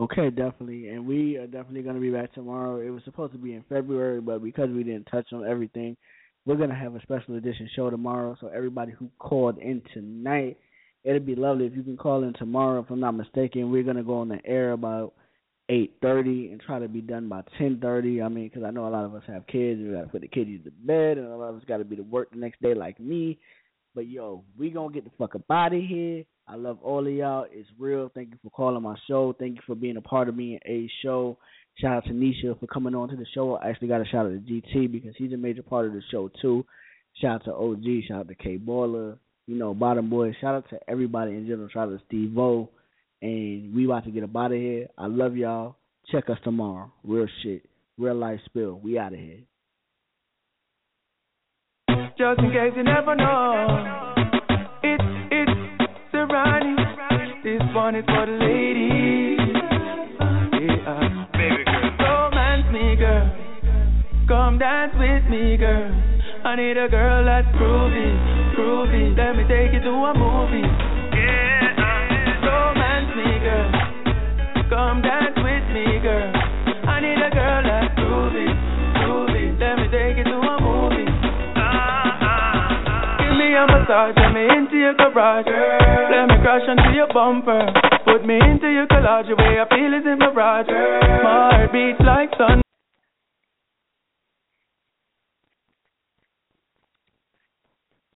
Okay, definitely. And we are definitely going to be back tomorrow. It was supposed to be in February, but because we didn't touch on everything, we're going to have a special edition show tomorrow. So everybody who called in tonight, it'd be lovely if you can call in tomorrow. If I'm not mistaken, we're going to go on the air about 8:30 and try to be done by 10:30. I mean, because I know a lot of us have kids. We got to put the kids to bed, and a lot of us got to be to work the next day like me. But yo, we gonna get the fuck up out of here. I love all of y'all. It's real. Thank you for calling my show. Thank you for being a part of me and A's show. Shout out to Nisha for coming on to the show. I actually got a shout out to GT because he's a major part of the show too. Shout out to OG. Shout out to K Baller. You know, Bottom Boy. Shout out to everybody in general. Shout out to Steve O. And we about to get up out of here. I love y'all. Check us tomorrow. Real shit. Real life spill. We out of here. Just in case you never know. It's, it's the Serrani. This one is for the ladies. Yeah. Baby girl. Romance me, girl. Come dance with me, girl. I need a girl that's groovy, groovy. Let me take you to a movie. Yeah. Romance me, girl. Come dance with me, girl. I need a girl that's groovy, groovy. Let me take you to a movie. Ah, ah, ah. Give me a massage, let me into your garage. Girl. Let me crash onto your bumper. Put me into your collage, the way I feel is in my mirage. My heart beats like thunder.